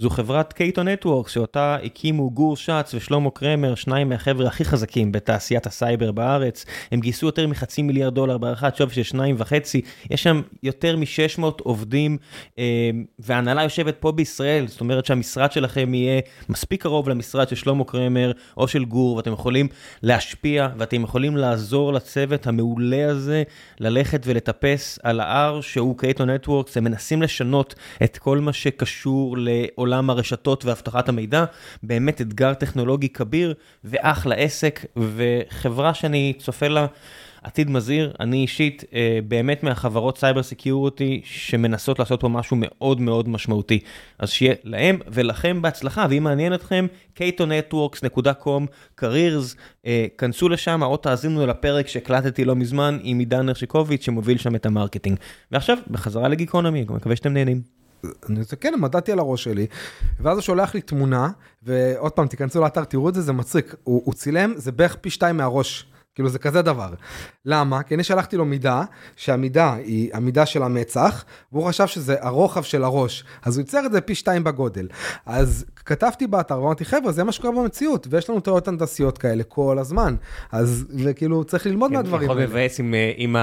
זו חברת Cato Networks שאותה הקימו גור שץ ושלמה קרמר שניים מהחבר'ה הכי חזקים בתעשיית הסייבר בארץ. הם גייסו יותר מחצי מיליארד דולר בהערכת שווי של שניים וחצי. יש שם יותר מ-600 עובדים אה, והנהלה יושבת פה בישראל. זאת אומרת שהמשרד שלכם יהיה מספיק קרוב למשרד של שלמה קרמר או של גור ואתם יכולים להשפיע ואתם יכולים לעזור לצוות המעולה הזה ללכת ולטפס על ההר שהוא Cato Networks הם מנסים לשנות את כל מה שקשור לעולם הרשתות ואבטחת המידע באמת אתגר טכנולוגי כביר ואחלה עסק וחברה שאני צופה לה. עתיד מזהיר, אני אישית אה, באמת מהחברות cyber security שמנסות לעשות פה משהו מאוד מאוד משמעותי. אז שיהיה להם ולכם בהצלחה, ואם מעניין אתכם, catonetworks.com, careers, אה, כנסו לשם או תאזינו לפרק שהקלטתי לא מזמן עם עידן הרשיקוביץ' שמוביל שם את ה marketing. ועכשיו, בחזרה לגיקונומי, מקווה שאתם נהנים. אני רוצה כן, מדדתי על הראש שלי, ואז הוא שולח לי תמונה, ועוד פעם, תיכנסו לאתר, תראו את זה, זה מצחיק. הוא, הוא צילם, זה בערך פי שתיים מהראש. כאילו זה כזה דבר. למה? כי אני שלחתי לו מידה, שהמידה היא המידה של המצח, והוא חשב שזה הרוחב של הראש, אז הוא ייצר את זה פי שתיים בגודל. אז כתבתי באתר, ואמרתי חבר'ה זה מה שקורה במציאות, ויש לנו טעויות הנדסיות כאלה כל הזמן, אז וכאילו צריך ללמוד כן, מהדברים יכול האלה. מבאס אם.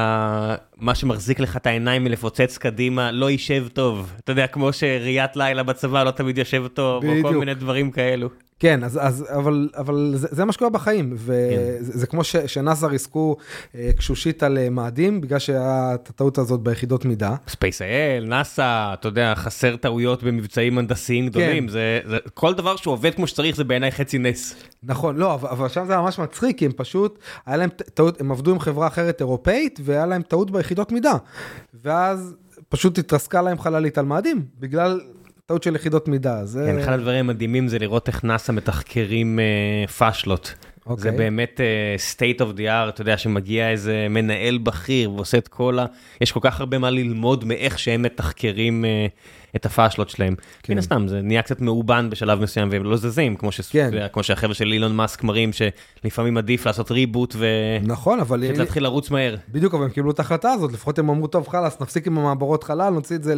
מה שמחזיק לך את העיניים מלפוצץ קדימה לא יישב טוב. אתה יודע, כמו שראיית לילה בצבא לא תמיד יושב טוב, או כל בדיוק. מיני דברים כאלו. כן, אז, אז, אבל, אבל זה, זה מה שקורה בחיים, וזה כן. זה כמו ש, שנאסא ריסקו אה, קשושית על אה, מאדים, בגלל שהיה את הטעות הזאת ביחידות מידה. ספייס.איי.אל, נאסא, אתה יודע, חסר טעויות במבצעים הנדסיים גדולים, כן. זה, זה, כל דבר שעובד כמו שצריך זה בעיניי חצי נס. נכון, לא, אבל, אבל שם זה ממש מצחיק, כי הם פשוט, היה להם טעות, הם עבדו עם חברה אחרת אירופאית, והיה להם טעות ביחידות מידה. ואז פשוט התרסקה להם חללית על מאדים, בגלל טעות של יחידות מידה. זה... כן, אחד הדברים המדהימים זה לראות איך נאסא מתחקרים אה, פאשלות. אוקיי. זה באמת אה, state of the art, אתה יודע, שמגיע איזה מנהל בכיר ועושה את כל ה... יש כל כך הרבה מה ללמוד מאיך שהם מתחקרים אה, את הפאשלות שלהם. כן. מן הסתם, זה נהיה קצת מאובן בשלב מסוים והם לא זזים, כמו, ש... כן. כמו שהחבר'ה של אילון מאסק מראים, שלפעמים עדיף לעשות reboot נכון, אבל... ולהתחיל לרוץ מהר. בדיוק, אבל הם קיבלו את ההחלטה הזאת, לפחות הם אמרו, טוב, חלאס, נפסיק עם המעבורות חלל, נוציא את זה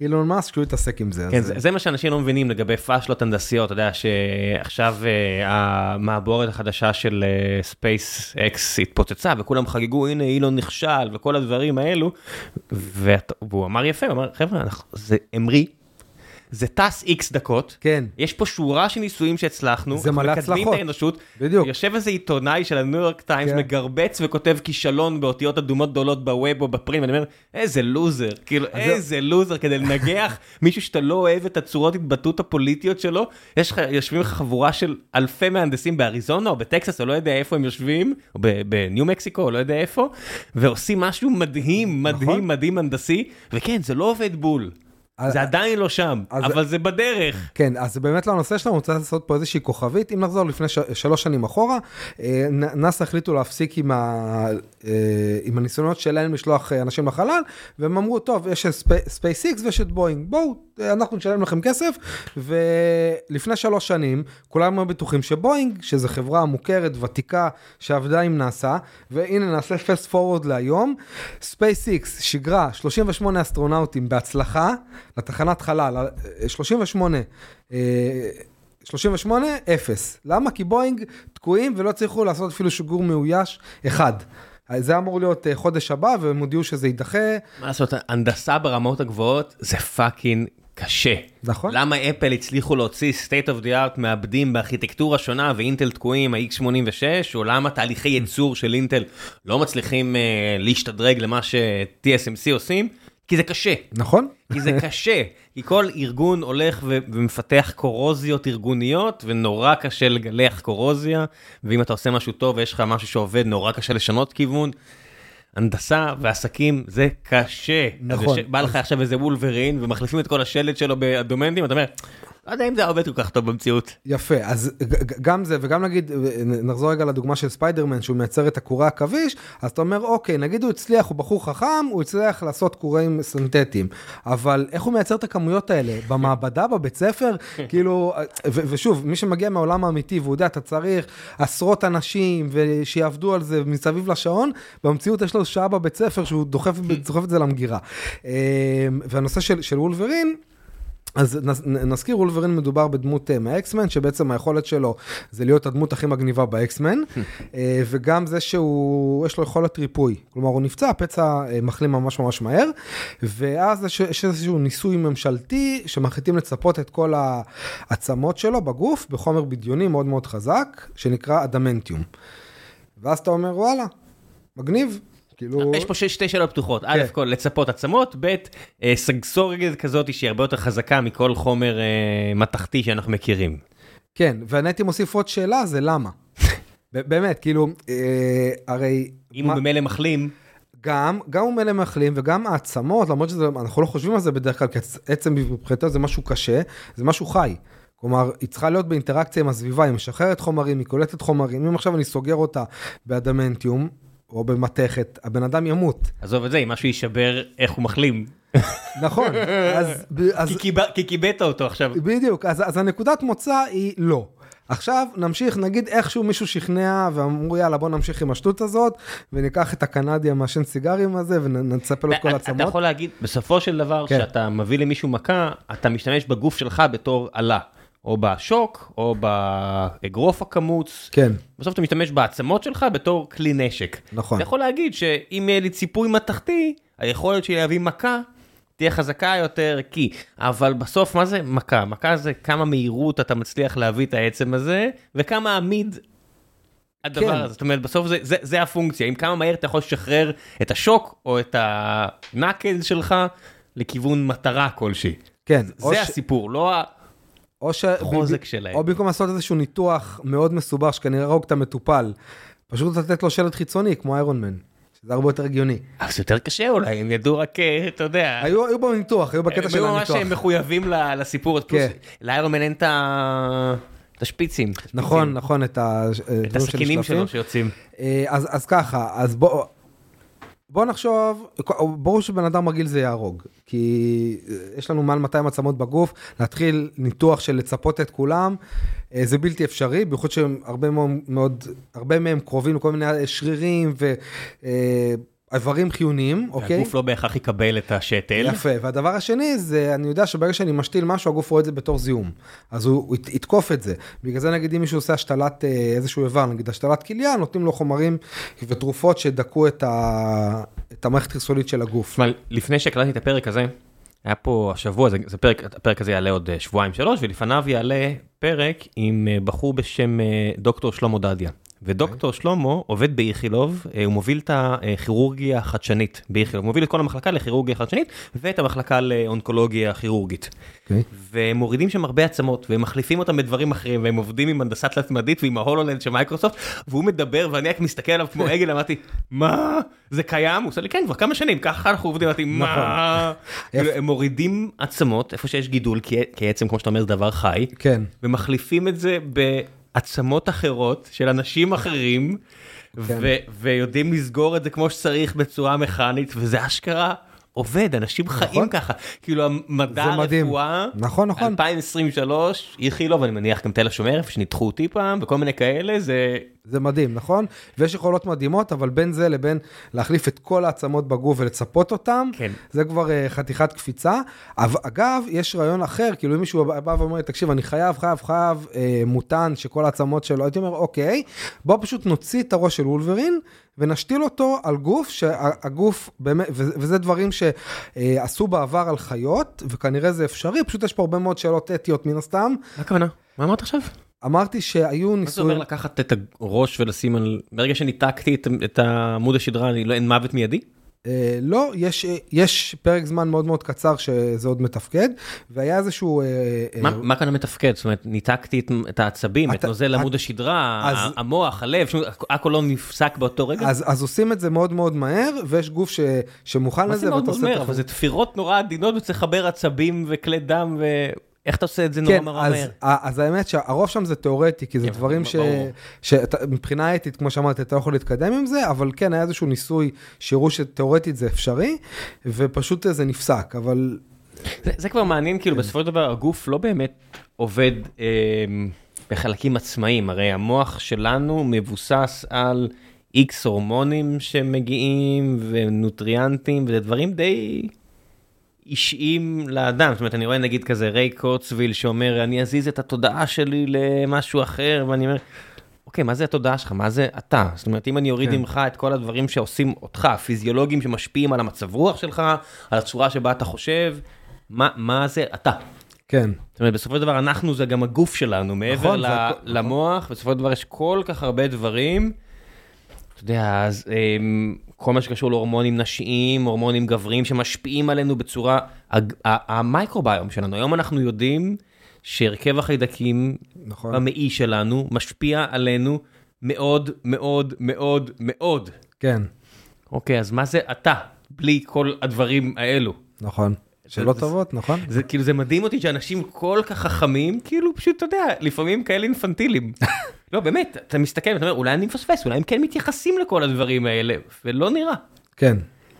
לאילון מאסק, שהוא יתעסק עם זה. כן, אז- זה, זה מה שאנשים לא מבינים לגבי פאשלות הנדסיות, אתה יודע שעכשיו אה, המעבורת החדשה של Space אה, X התפוצצה וכולם חגגו, הנה אילון נכשל וכל הדברים האלו, והוא אמר יפה, הוא אמר, חבר'ה, אנחנו- זה המריא, זה טס איקס דקות, כן, יש פה שורה של ניסויים שהצלחנו, זה מלא מקדמים הצלחות. את האנושות, בדיוק. יושב איזה עיתונאי של הניו יורק טיימס, כן. מגרבץ וכותב כישלון באותיות אדומות גדולות ב web או ב print, ואני אומר, איזה לוזר, כאילו איזה לוזר, כדי לנגח <laughs> מישהו שאתה לא אוהב את הצורות התבטאות הפוליטיות שלו, יש לך, יושבים לך חבורה של אלפי מהנדסים באריזונה או בטקסס, או לא יודע איפה הם יושבים, או בניו מקסיקו, או לא יודע איפה, ועושים משהו מדהים, מדהים, נכון. מדהים הנדסי, וכן, זה לא עובד בול. זה עדיין לא שם, אז- אבל זה בדרך. כן, אז זה באמת לא הנושא שלנו, רוצה לעשות פה איזושהי כוכבית. אם נחזור לפני ש... שלוש שנים אחורה, אה, נאס"א החליטו להפסיק עם, ה... אה, עם הניסיונות שלהם לשלוח אה, אנשים לחלל, והם אמרו, טוב, יש את ספייס ויש את בואינג, בואו, אנחנו נשלם לכם כסף, ולפני שלוש שנים, כולם היו בטוחים שבואינג, שזו חברה מוכרת, ותיקה, שעבדה עם נאס"א, והנה נעשה fast forward להיום, ספייס שיגרה 38 אסטרונאוטים בהצלחה לתחנת חלל, אה, 38, אה, 38, 0. למה? כי בואינג תקועים ולא הצליחו לעשות אפילו שיגור מאויש אחד. זה אמור להיות אה, חודש הבא, והם הודיעו שזה יידחה. מה לעשות, הנדסה ברמות הגבוהות זה fucking קשה. נכון. למה אפל הצליחו להוציא state of the art מעבדים בארכיטקטורה שונה ואינטל תקועים ה-x86, או למה תהליכי ייצור של אינטל לא מצליחים uh, להשתדרג למה ש-TSMC עושים? כי זה קשה. נכון? כי זה קשה, כי כל ארגון הולך ו- ומפתח קורוזיות ארגוניות, ונורא קשה לגלח קורוזיה, ואם אתה עושה משהו טוב ויש לך משהו שעובד, נורא קשה לשנות כיוון. הנדסה ועסקים זה קשה. נכון. אז בא לך עכשיו איזה וולברין ומחליפים את כל השלט שלו באדומנטים, אתה אומר, לא יודע אם זה עובד כל כך טוב במציאות. יפה, אז גם זה, וגם נגיד, נחזור רגע לדוגמה של ספיידרמן, שהוא מייצר את הקורי עכביש, אז אתה אומר, אוקיי, נגיד הוא הצליח, הוא בחור חכם, הוא הצליח לעשות קוראים סינתטיים, אבל איך הוא מייצר את הכמויות האלה? במעבדה, בבית ספר? <laughs> כאילו, ושוב, מי שמגיע מהעולם האמיתי, והוא יודע, אתה צריך עשרות אנשים, ושיעבדו על זה מסביב לשעון, במציאות יש לו שעה בבית ספר שהוא דוחף, דוחף את זה למגירה. והנושא של, של וולברין, אז נזכיר, וולברין מדובר בדמות מהאקסמן, שבעצם היכולת שלו זה להיות הדמות הכי מגניבה באקסמן, <laughs> וגם זה שהוא, יש לו יכולת ריפוי. כלומר, הוא נפצע, הפצע מחלים ממש ממש מהר, ואז יש איזשהו ניסוי ממשלתי שמחליטים לצפות את כל העצמות שלו בגוף בחומר בדיוני מאוד מאוד חזק, שנקרא אדמנטיום. ואז אתה אומר, וואלה, מגניב. כאילו... יש פה שתי שאלות פתוחות, א' כן. כל לצפות עצמות, ב' סגסורגת כזאת שהיא הרבה יותר חזקה מכל חומר מתכתי שאנחנו מכירים. כן, ואני הייתי מוסיף עוד שאלה, זה למה? <laughs> באמת, כאילו, הרי... אם הוא במילא מחלים... גם, גם הוא מלא מחלים וגם העצמות, למרות שאנחנו לא חושבים על זה בדרך כלל, כי עצם מבחינתו זה משהו קשה, זה משהו חי. כלומר, היא צריכה להיות באינטראקציה עם הסביבה, היא משחררת חומרים, היא קולטת חומרים, אם עכשיו אני סוגר אותה באדמנטיום, או במתכת, הבן אדם ימות. עזוב את זה, אם משהו יישבר, איך הוא מחלים. נכון, אז... אז... כי כיבדת אותו עכשיו. בדיוק, אז, אז הנקודת מוצא היא לא. עכשיו נמשיך, נגיד איכשהו מישהו שכנע ואמרו יאללה בוא נמשיך עם השטות הזאת וניקח את הקנדי המעשן סיגרים הזה ונצפה לו את כל העצמות. אתה יכול להגיד, בסופו של דבר, כן. כשאתה מביא למישהו מכה, אתה משתמש בגוף שלך בתור עלה. או בשוק, או באגרוף הקמוץ. כן. בסוף אתה משתמש בעצמות שלך בתור כלי נשק. נכון. אתה יכול להגיד שאם יהיה לי ציפוי מתכתי, היכולת שלי להביא מכה תהיה חזקה יותר, כי... אבל בסוף, מה זה מכה? מכה זה כמה מהירות אתה מצליח להביא את העצם הזה, וכמה עמיד הדבר כן. הזה. זאת אומרת, בסוף זה, זה, זה הפונקציה. אם כמה מהר אתה יכול לשחרר את השוק, או את הנקל שלך, לכיוון מטרה כלשהי. כן. זה הסיפור, ש... לא ה... או ש... חוזק שלהם. או במקום לעשות איזשהו ניתוח מאוד מסובך שכנראה יהרוג את המטופל, פשוט לתת לו שלט חיצוני כמו איירון מן. זה הרבה יותר הגיוני. אבל זה יותר קשה אולי, הם ידעו רק, אה, אתה יודע. היו, היו בניתוח, היו בקטע של הניתוח. הם היו ממש מחויבים לסיפור, כן. לאיירון מן אין את השפיצים. נכון, נכון, את הסכינים שלו שיוצאים. אה, אז, אז ככה, אז בוא, בוא נחשוב, ברור שבן אדם רגיל זה יהרוג, כי יש לנו מעל 200 עצמות בגוף, להתחיל ניתוח של לצפות את כולם, אה, זה בלתי אפשרי, בייחוד שהרבה מאוד, הרבה מהם קרובים לכל מיני שרירים ו... איברים חיוניים, אוקיי? הגוף לא בהכרח יקבל את השתל. יפה, והדבר השני זה, אני יודע שברגע שאני משתיל משהו, הגוף רואה את זה בתור זיהום. אז הוא, הוא יתקוף את זה. בגלל זה נגיד אם מישהו עושה השתלת אה, איזשהו איבר, נגיד השתלת כליה, נותנים לו חומרים ותרופות שדכאו את, ה... את המערכת חיסונית של הגוף. תשמע, לפני שהקלטתי את הפרק הזה, היה פה השבוע, זה, זה פרק, הפרק הזה יעלה עוד אה, שבועיים שלוש, ולפניו יעלה פרק עם אה, בחור בשם דוקטור שלמה דדיה. ודוקטור שלמה עובד באיכילוב, אה, הוא מוביל את הכירורגיה החדשנית באיכילוב, הוא מוביל את כל המחלקה לכירורגיה חדשנית ואת המחלקה לאונקולוגיה כירורגית. Okay. אוקיי. והם מורידים שם הרבה עצמות והם מחליפים אותם בדברים אחרים והם עובדים עם הנדסת תלת-ממדית ועם ההולולנד של מייקרוסופט והוא מדבר ואני רק מסתכל עליו כמו עגל אמרתי מה זה קיים הוא עושה לי כן כבר כמה שנים ככה אנחנו עובדים אמרתי מה נכון. הם מורידים עצמות איפה שיש גידול כי עצם כמו שאתה אומר זה דבר חי כן ומחליפים את זה ב... עצמות אחרות של אנשים אחרים, כן. ויודעים לסגור את זה כמו שצריך בצורה מכנית, וזה אשכרה עובד, אנשים נכון. חיים ככה. כאילו המדע הרפואה, נכון, נכון. 2023, איכילוב, אני מניח גם תל השומר, איפה שניתחו אותי פעם, וכל מיני כאלה, זה... זה מדהים, נכון? ויש יכולות מדהימות, אבל בין זה לבין להחליף את כל העצמות בגוף ולצפות אותם, כן. זה כבר uh, חתיכת קפיצה. אגב, יש רעיון אחר, כאילו אם מישהו בא ואומר, תקשיב, אני חייב, חייב, חייב uh, מותן שכל העצמות שלו, הייתי אומר, אוקיי, בוא פשוט נוציא את הראש של וולברין, ונשתיל אותו על גוף שהגוף באמת, וזה דברים שעשו בעבר על חיות, וכנראה זה אפשרי, פשוט יש פה הרבה מאוד שאלות אתיות מן הסתם. מה הכוונה? מה אמרת עכשיו? אמרתי שהיו ניסויים... מה זה אומר לקחת את הראש ולשים על... ברגע שניתקתי את, את עמוד השדרה, אני לא, אין מוות מיידי? אה, לא, יש, יש פרק זמן מאוד מאוד קצר שזה עוד מתפקד, והיה איזשהו... אה, מה, אה, מה כאן המתפקד? זאת אומרת, ניתקתי את, את העצבים, את, את נוזל עמוד השדרה, אז, המוח, הלב, הכל לא נפסק באותו רגע? אז, אז עושים את זה מאוד מאוד מהר, ויש גוף ש, שמוכן לזה, ואתה עושה את זה. אבל זה תפירות נורא עדינות וצריך לחבר עצבים וכלי דם ו... איך אתה עושה את זה נורא כן, נורא אז, מהר? אז האמת שהרוב שם זה תיאורטי, כי זה כן, דברים ש... שמבחינה אתית, כמו שאמרתי, אתה לא יכול להתקדם עם זה, אבל כן, היה איזשהו ניסוי שהראו שתיאורטית זה אפשרי, ופשוט זה נפסק, אבל זה, זה כבר מעניין, כאילו בסופו של דבר הגוף לא באמת עובד אה, בחלקים עצמאיים, הרי המוח שלנו מבוסס על איקס הורמונים שמגיעים ונוטריאנטים וזה דברים די אישיים לאדם, זאת אומרת אני רואה נגיד כזה ריי קורצוויל שאומר אני אזיז את התודעה שלי למשהו אחר ואני אומר. אוקיי, מה זה התודעה שלך? מה זה אתה? זאת אומרת, אם אני אוריד כן. ממך את כל הדברים שעושים אותך, הפיזיולוגים שמשפיעים על המצב רוח שלך, על הצורה שבה אתה חושב, מה, מה זה אתה? כן. זאת אומרת, בסופו של דבר אנחנו זה גם הגוף שלנו, מעבר נכון, ל- זה הכל- למוח, בסופו של דבר יש כל כך הרבה דברים. אתה יודע, אז אמ, כל מה שקשור להורמונים נשיים, הורמונים גבריים שמשפיעים עלינו בצורה, המייקרוביום שלנו, היום אנחנו יודעים שהרכב החיידקים נכון. במעי שלנו משפיע עלינו מאוד מאוד מאוד מאוד. כן, אוקיי, אז מה זה אתה, בלי כל הדברים האלו? נכון. שאלות טובות, נכון? זה כאילו זה מדהים אותי שאנשים כל כך חכמים כאילו פשוט אתה יודע לפעמים כאלה אינפנטילים. <laughs> לא באמת אתה מסתכל ואתה אומר אולי אני מפספס אולי הם כן מתייחסים לכל הדברים האלה ולא נראה. כן.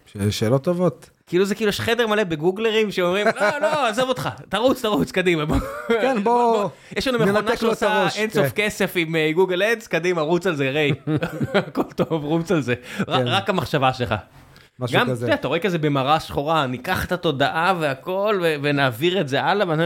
ש- שאלות טובות. כאילו זה כאילו יש חדר מלא בגוגלרים שאומרים לא לא עזוב אותך תרוץ תרוץ קדימה בוא. כן, בוא, יש לנו מכונה שעושה אינסוף כן. כסף עם אה, גוגל אדס קדימה רוץ על זה ריי <laughs> <laughs> הכל טוב רוץ על זה כן. רק המחשבה שלך. משהו גם, כזה. יודע, אתה רואה כזה במראה שחורה, ניקח את התודעה והכל ו- ונעביר את זה הלאה, ואני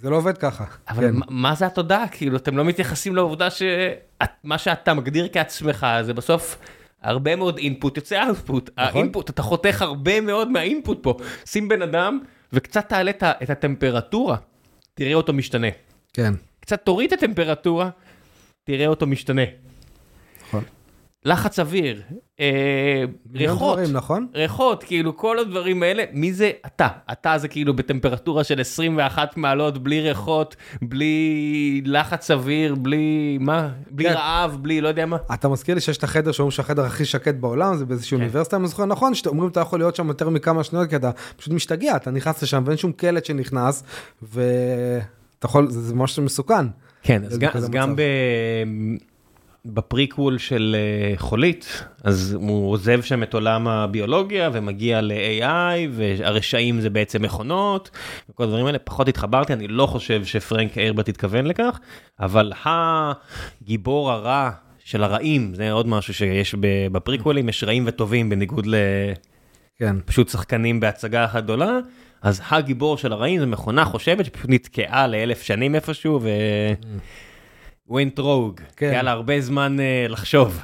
זה לא עובד ככה. אבל כן. מה- מה זה התודעה? כאילו, אתם לא מתייחסים לעובדה שמה שאתה מגדיר כעצמך זה בסוף הרבה מאוד אינפוט יוצא אאוטפוט. נכון. האינפוט, אתה חותך הרבה מאוד מהאינפוט פה. שים בן אדם וקצת תעלה את הטמפרטורה, תראה אותו משתנה. כן. קצת תוריד את הטמפרטורה, תראה אותו משתנה. נכון. לחץ אוויר, אה, ריחות, דברים, נכון? ריחות, כאילו כל הדברים האלה, מי זה אתה? אתה זה כאילו בטמפרטורה של 21 מעלות, בלי ריחות, בלי לחץ אוויר, בלי מה? בלי כן. רעב, בלי לא יודע מה. אתה מזכיר לי שיש את החדר שאומרים שהחדר הכי שקט בעולם זה באיזושהי כן. אוניברסיטה אני זוכר נכון שאומרים אתה יכול להיות שם יותר מכמה שניות כי אתה פשוט משתגע אתה נכנס לשם ואין שום קלט שנכנס ואתה יכול זה זה ממש מסוכן. כן, אז גם, אז גם. ב... בפריקוול של אה, חולית, אז הוא עוזב שם את עולם הביולוגיה ומגיע ל-AI, והרשעים זה בעצם מכונות, וכל הדברים האלה, פחות התחברתי, אני לא חושב שפרנק איירברט התכוון לכך, אבל הגיבור הרע של הרעים, זה עוד משהו שיש בפריקוולים, יש רעים וטובים בניגוד כן. לפשוט שחקנים בהצגה אחת גדולה, אז הגיבור של הרעים זה מכונה חושבת שפשוט נתקעה לאלף שנים איפשהו ו... went rogue, כן. היה לה הרבה זמן אה, לחשוב.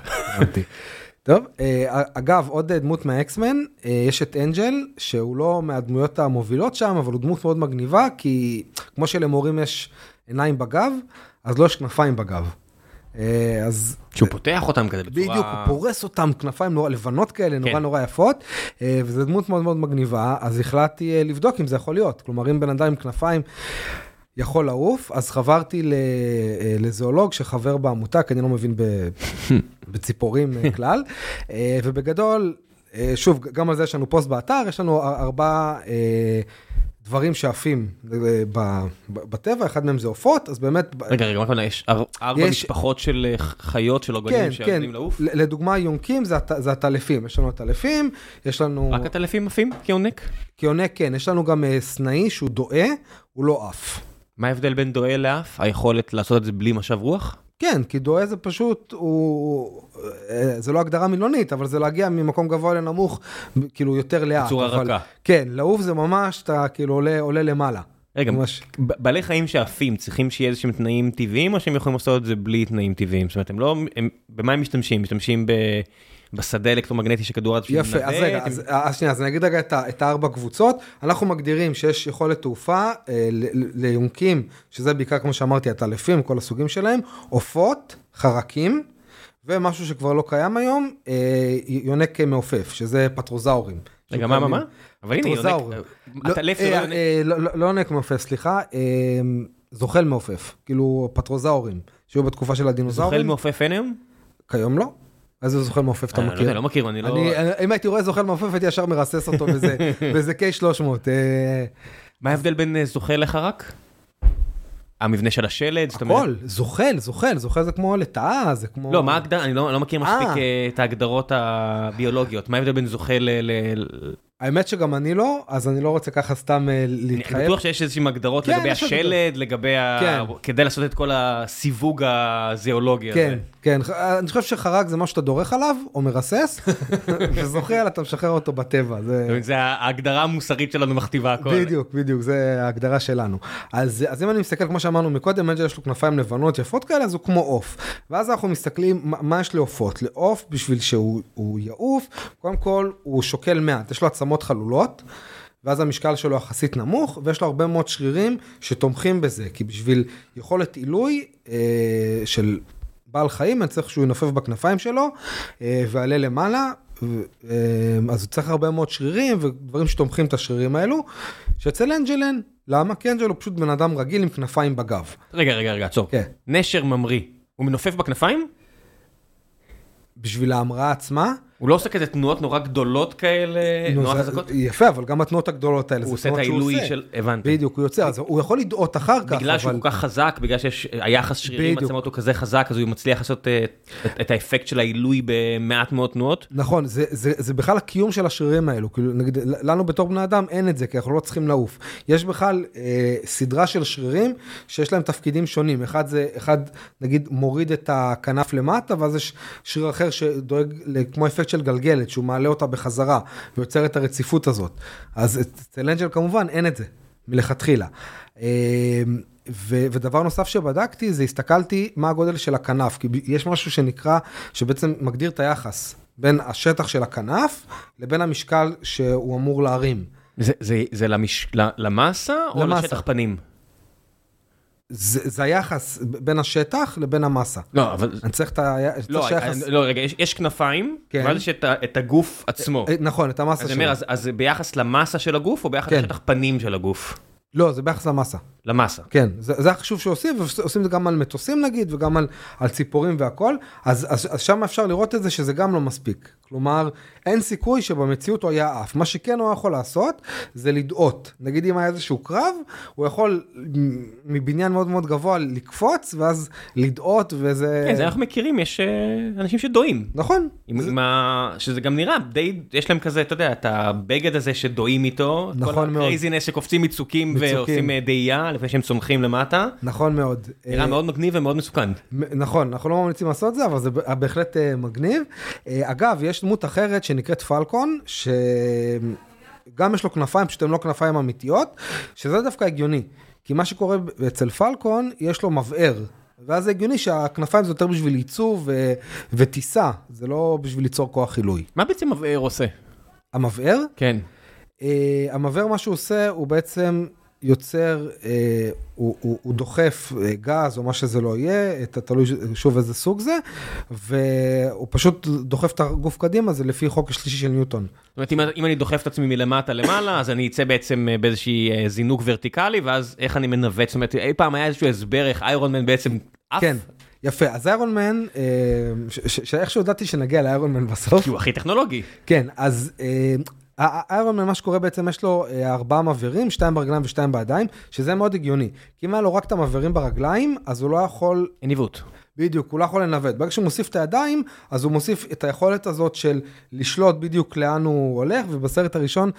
טוב אה, אגב עוד דמות מהאקסמן אה, יש את אנג'ל שהוא לא מהדמויות המובילות שם אבל הוא דמות מאוד מגניבה כי כמו שלמורים יש עיניים בגב אז לא יש כנפיים בגב. אה, אז שהוא פותח אותם כזה בצורה... בדיוק, הוא פורס אותם, כנפיים נורא לבנות כאלה, נורא כן. נורא יפות, אה, וזו דמות מאוד מאוד מגניבה, אז החלטתי אה, לבדוק אם זה יכול להיות. כלומר, אם בן אדם עם כנפיים יכול לעוף, אז חברתי אה, לזואולוג שחבר בעמותה, כי אני לא מבין <laughs> בציפורים אה, כלל, אה, ובגדול, שוב, גם על זה יש לנו פוסט באתר, יש לנו אר- ארבעה... דברים שעפים בטבע, אחד מהם זה עופות, אז באמת, רגע, רגע, מה? יש אר- ארבע משפחות של חיות של כן, עוגנים כן, שיודעים לעוף? ל- לדוגמה יונקים זה הט- זה הטלפים, יש לנו הטלפים, יש לנו, רק הטלפים עפים כיונק? כיונק כן, יש לנו גם סנאי שהוא דואה, הוא לא עף. מה ההבדל בין דואה לאף? היכולת לעשות את זה בלי משב רוח? כן, כי דואה זה פשוט, הוא, אה, זה לא הגדרה מילונית, אבל זה להגיע ממקום גבוה לנמוך, כאילו יותר לאט. בצורה אבל- רכה. כן, לעוף זה ממש, אתה כאילו עולה, עולה למעלה. רגע, ממש. בעלי חיים שעפים צריכים שיהיה איזה שהם תנאים טבעיים או שהם יכולים לעשות את זה בלי תנאים טבעיים? זאת אומרת, הם לא, הם, במה הם משתמשים? משתמשים ב, בשדה אלקטרומגנטי של כדור הארץ יפה, אז? רגע, הם- אז, אז שנייה, אז אני אגיד רגע את, הארבע קבוצות, אנחנו מגדירים שיש יכולת תעופה אה, ליונקים, שזה בעיקר כמו שאמרתי, הטלפים, כל הסוגים שלהם, עופות, חרקים, ומשהו שכבר לא קיים היום, אה, יונק מעופף, שזה פטרוזאורים. רגע, מה, מה, מה? אבל הנה. יונק, הטלף זה לא אה, יונק. אה, לא- לא- לא יונק מעופף, סליחה, אה, זוחל מעופף, כאילו פטרוזאורים, שהיו בתקופה של זוחל הדינוזאורים, מעופף אין היום? כיום לא. איזה זוחל מעופף אתה אני לא מכיר? יודע, לא מכיר, אני לא... אני, אני- אם הייתי רואה זוחל מעופף הייתי ישר מרסס אותו באיזה, באיזה K300. אה, מה ההבדל בין אה, זוחל לחרק? המבנה של השלד, זאת אומרת... הכל, זוחל, זוחל, זוחל זה כמו לטאה, זה כמו... לא, מה ההגדרה? אני לא לא מכיר מספיק אה. אה, את ההגדרות הביולוגיות. מה ההבדל בין זוחל ל... האמת שגם אני לא, אז אני לא רוצה ככה סתם אה, אני להתחייב. בטוח שיש איזשהם הגדרות כן, לגבי השלד, לגבי ה... כן. כדי לעשות את כל הסיווג הזיאולוגי הזה. כן, ח- אני חושב שחרק זה משהו שאתה דורך עליו, או מרסס, <laughs> וזוחל אתה משחרר אותו בטבע. זה... זה ההגדרה המוסרית שלנו מכתיבה הכל. בדיוק, בדיוק, זה ההגדרה שלנו. אז, אז אם אני מסתכל, כמו שאמרנו מקודם, אנג'ל יש לו כנפיים לבנות יפות כאלה, אז הוא כמו עוף. ואז אנחנו מסתכלים, מה, מה יש לעופות? לעוף, בשביל שהוא הוא יעוף, קודם כל הוא שוקל מעט, יש לו עצמות חלולות. ואז המשקל שלו יחסית נמוך, ויש לו הרבה מאוד שרירים שתומכים בזה, כי בשביל יכולת עילוי אה, של בעל חיים, אני צריך שהוא ינופף בכנפיים שלו אה, ויעלה למעלה, אה, אז הוא צריך הרבה מאוד שרירים ודברים שתומכים את השרירים האלו, שאצל אנג'ל אין. למה? כי אנג'ל הוא פשוט בן אדם רגיל עם כנפיים בגב. רגע, רגע, רגע, עצור. כן. נשר ממריא, הוא מנופף בכנפיים? בשביל ההמראה עצמה, הוא לא עושה כזה תנועות נורא גדולות כאלה, נו, נורא חזקות? יפה, אבל גם התנועות הגדולות האלה, הוא זה עושה את תנועות שהוא העילוי עושה. של... הבנתי. בדיוק, הוא יוצא, אז הוא יכול לדאות אחר כך, בגלל שהוא כל כך חזק, בגלל שיש היחס שרירים. עצמות הוא כזה חזק, אז הוא מצליח לעשות אה, את- את האפקט של העילוי במעט מאוד תנועות? נכון, זה, זה, זה בכלל הקיום של השרירים האלו, כאילו נגיד, לנו בתור בני אדם אין את זה, כי אנחנו לא צריכים לעוף. יש בכלל אה, סדרה של שרירים שיש להם תפקידים שונים, אחד זה, אחד נגיד מוריד את הכנף למטה, ואז יש שריר אחר שדואג כמו אפקט של גלגלת, שהוא מעלה אותה בחזרה, ויוצר את הרציפות הזאת. אז אצל אנג'ל כמובן אין את זה, מלכתחילה. אה, ו- ודבר נוסף שבדקתי זה הסתכלתי מה הגודל של הכנף, כי יש משהו שנקרא, שבעצם מגדיר את היחס בין השטח של הכנף לבין המשקל שהוא אמור להרים. זה- זה זה למש- למסה או למסה. לשטח פנים? זה, זה היחס בין השטח לבין המסה. לא, אבל... אני צריך את לא, שהיחס- אני- לא, רגע, יש- יש כנפיים, כן. ואז יש את את הגוף עצמו. אה, נכון, את המסה שלו. אומר, אז- אז ביחס למסה של הגוף או ביחס כן. לשטח פנים של הגוף? לא, זה ביחס למסה. למסה. כן, זה, זה החשוב שעושים, ועושים את זה גם על מטוסים נגיד, וגם על, על ציפורים והכל, אז, אז, אז שם אפשר לראות את זה שזה גם לא מספיק. כלומר, אין סיכוי שבמציאות הוא היה עף. מה שכן הוא יכול לעשות, זה לדאות. נגיד אם היה איזשהו קרב, הוא יכול מבניין מאוד מאוד גבוה לקפוץ, ואז לדאות, וזה... כן, זה אנחנו מכירים, יש אה, אנשים שדואים. נכון. עם, זה- עם ה... שזה גם נראה די, יש להם כזה, אתה יודע, את הבגד הזה שדואים איתו. נכון כל מאוד. ה crazies שקופצים מצוקים מצוקים. ועושים אה, דאייה לפני שהם צונחים למטה. נכון מאוד. נראה אה, מאוד מגניב ומאוד מסוכן. נכון, אנחנו לא ממליצים לעשות זה, אבל זה בהחלט אה, מגניב. אגב, יש דמות אחרת שנקראת פלקון, שגם יש לו כנפיים, פשוט הן לא כנפיים אמיתיות, שזה דווקא הגיוני. כי מה שקורה אצל פלקון, יש לו מבער. ואז זה הגיוני שהכנפיים זה יותר בשביל ייצוב ו- וטיסה, זה לא בשביל ליצור כוח עילוי. מה בעצם מבער עושה? המבער, כן. אה, המבער מה שהוא עושה הוא בעצם יוצר, אה, הוא, הוא, הוא דוחף אה, גז או מה שזה לא יהיה, תלוי שוב איזה סוג זה, והוא פשוט דוחף את הגוף קדימה, זה לפי חוק השלישי של ניוטון. זאת אומרת, אם, אם אני דוחף את עצמי מלמטה למעלה, אז אני אצא בעצם אה, באיזושהי אה, זינוק ורטיקלי, ואז איך אני מנווט? זאת אומרת, אי פעם היה איזשהו הסבר איך איירון מן בעצם עף? כן, יפה, אז איירון מן, אה, שאיכשהו ידעתי שנגיע לאיירון מן בסוף, כי הוא הכי טכנולוגי. כן, אז האיירון מן, מה שקורה בעצם, יש לו אה, ארבעה מבערים, שתיים ברגליים ושתיים בידיים, שזה מאוד הגיוני. כי אם היה לו רק את המבערים ברגליים, אז הוא לא יכול עיוות. בדיוק, הוא לא יכול לנווט. ברגע שהוא מוסיף את הידיים, אז הוא מוסיף את היכולת הזאת של לשלוט בדיוק לאן הוא הולך, ובסרט הראשון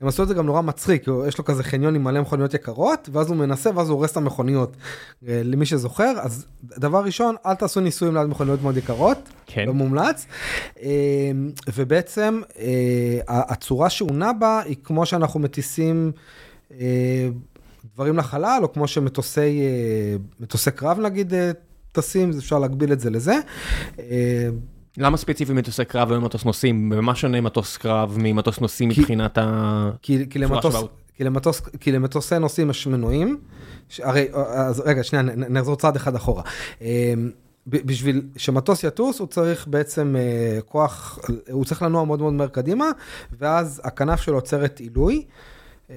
הם עשו את זה גם נורא מצחיק, יש לו כזה חניון עם מלא מכוניות יקרות, ואז הוא מנסה, ואז הוא הורס את המכוניות. אה, למי שזוכר, אז דבר ראשון, אל תעשו ניסויים ליד מכוניות מאוד יקרות, כן. לא מומלץ. אה, ובעצם אה, הצורה שהוא נע בה היא כמו שאנחנו מטיסים דברים לחלל, או כמו שמטוסי מטוסי קרב נגיד טסים, אפשר להגביל את זה לזה. אה, למה ספציפי מטוסי קרב ולא מטוס נוסעים? במה שונה מטוס קרב ממטוס נוסעים כי- מבחינת ה... כי, כי, למטוס, כי, למטוס, כי למטוסי נוסעים יש מנועים, ש- הרי, אז רגע, שנייה, נחזור צעד אחד אחורה. אה, ב- בשביל שמטוס יטוס, הוא צריך בעצם אה, כוח, הוא צריך לנוע מאוד מאוד מהר קדימה, ואז הכנף שלו עוצרת עילוי, אה,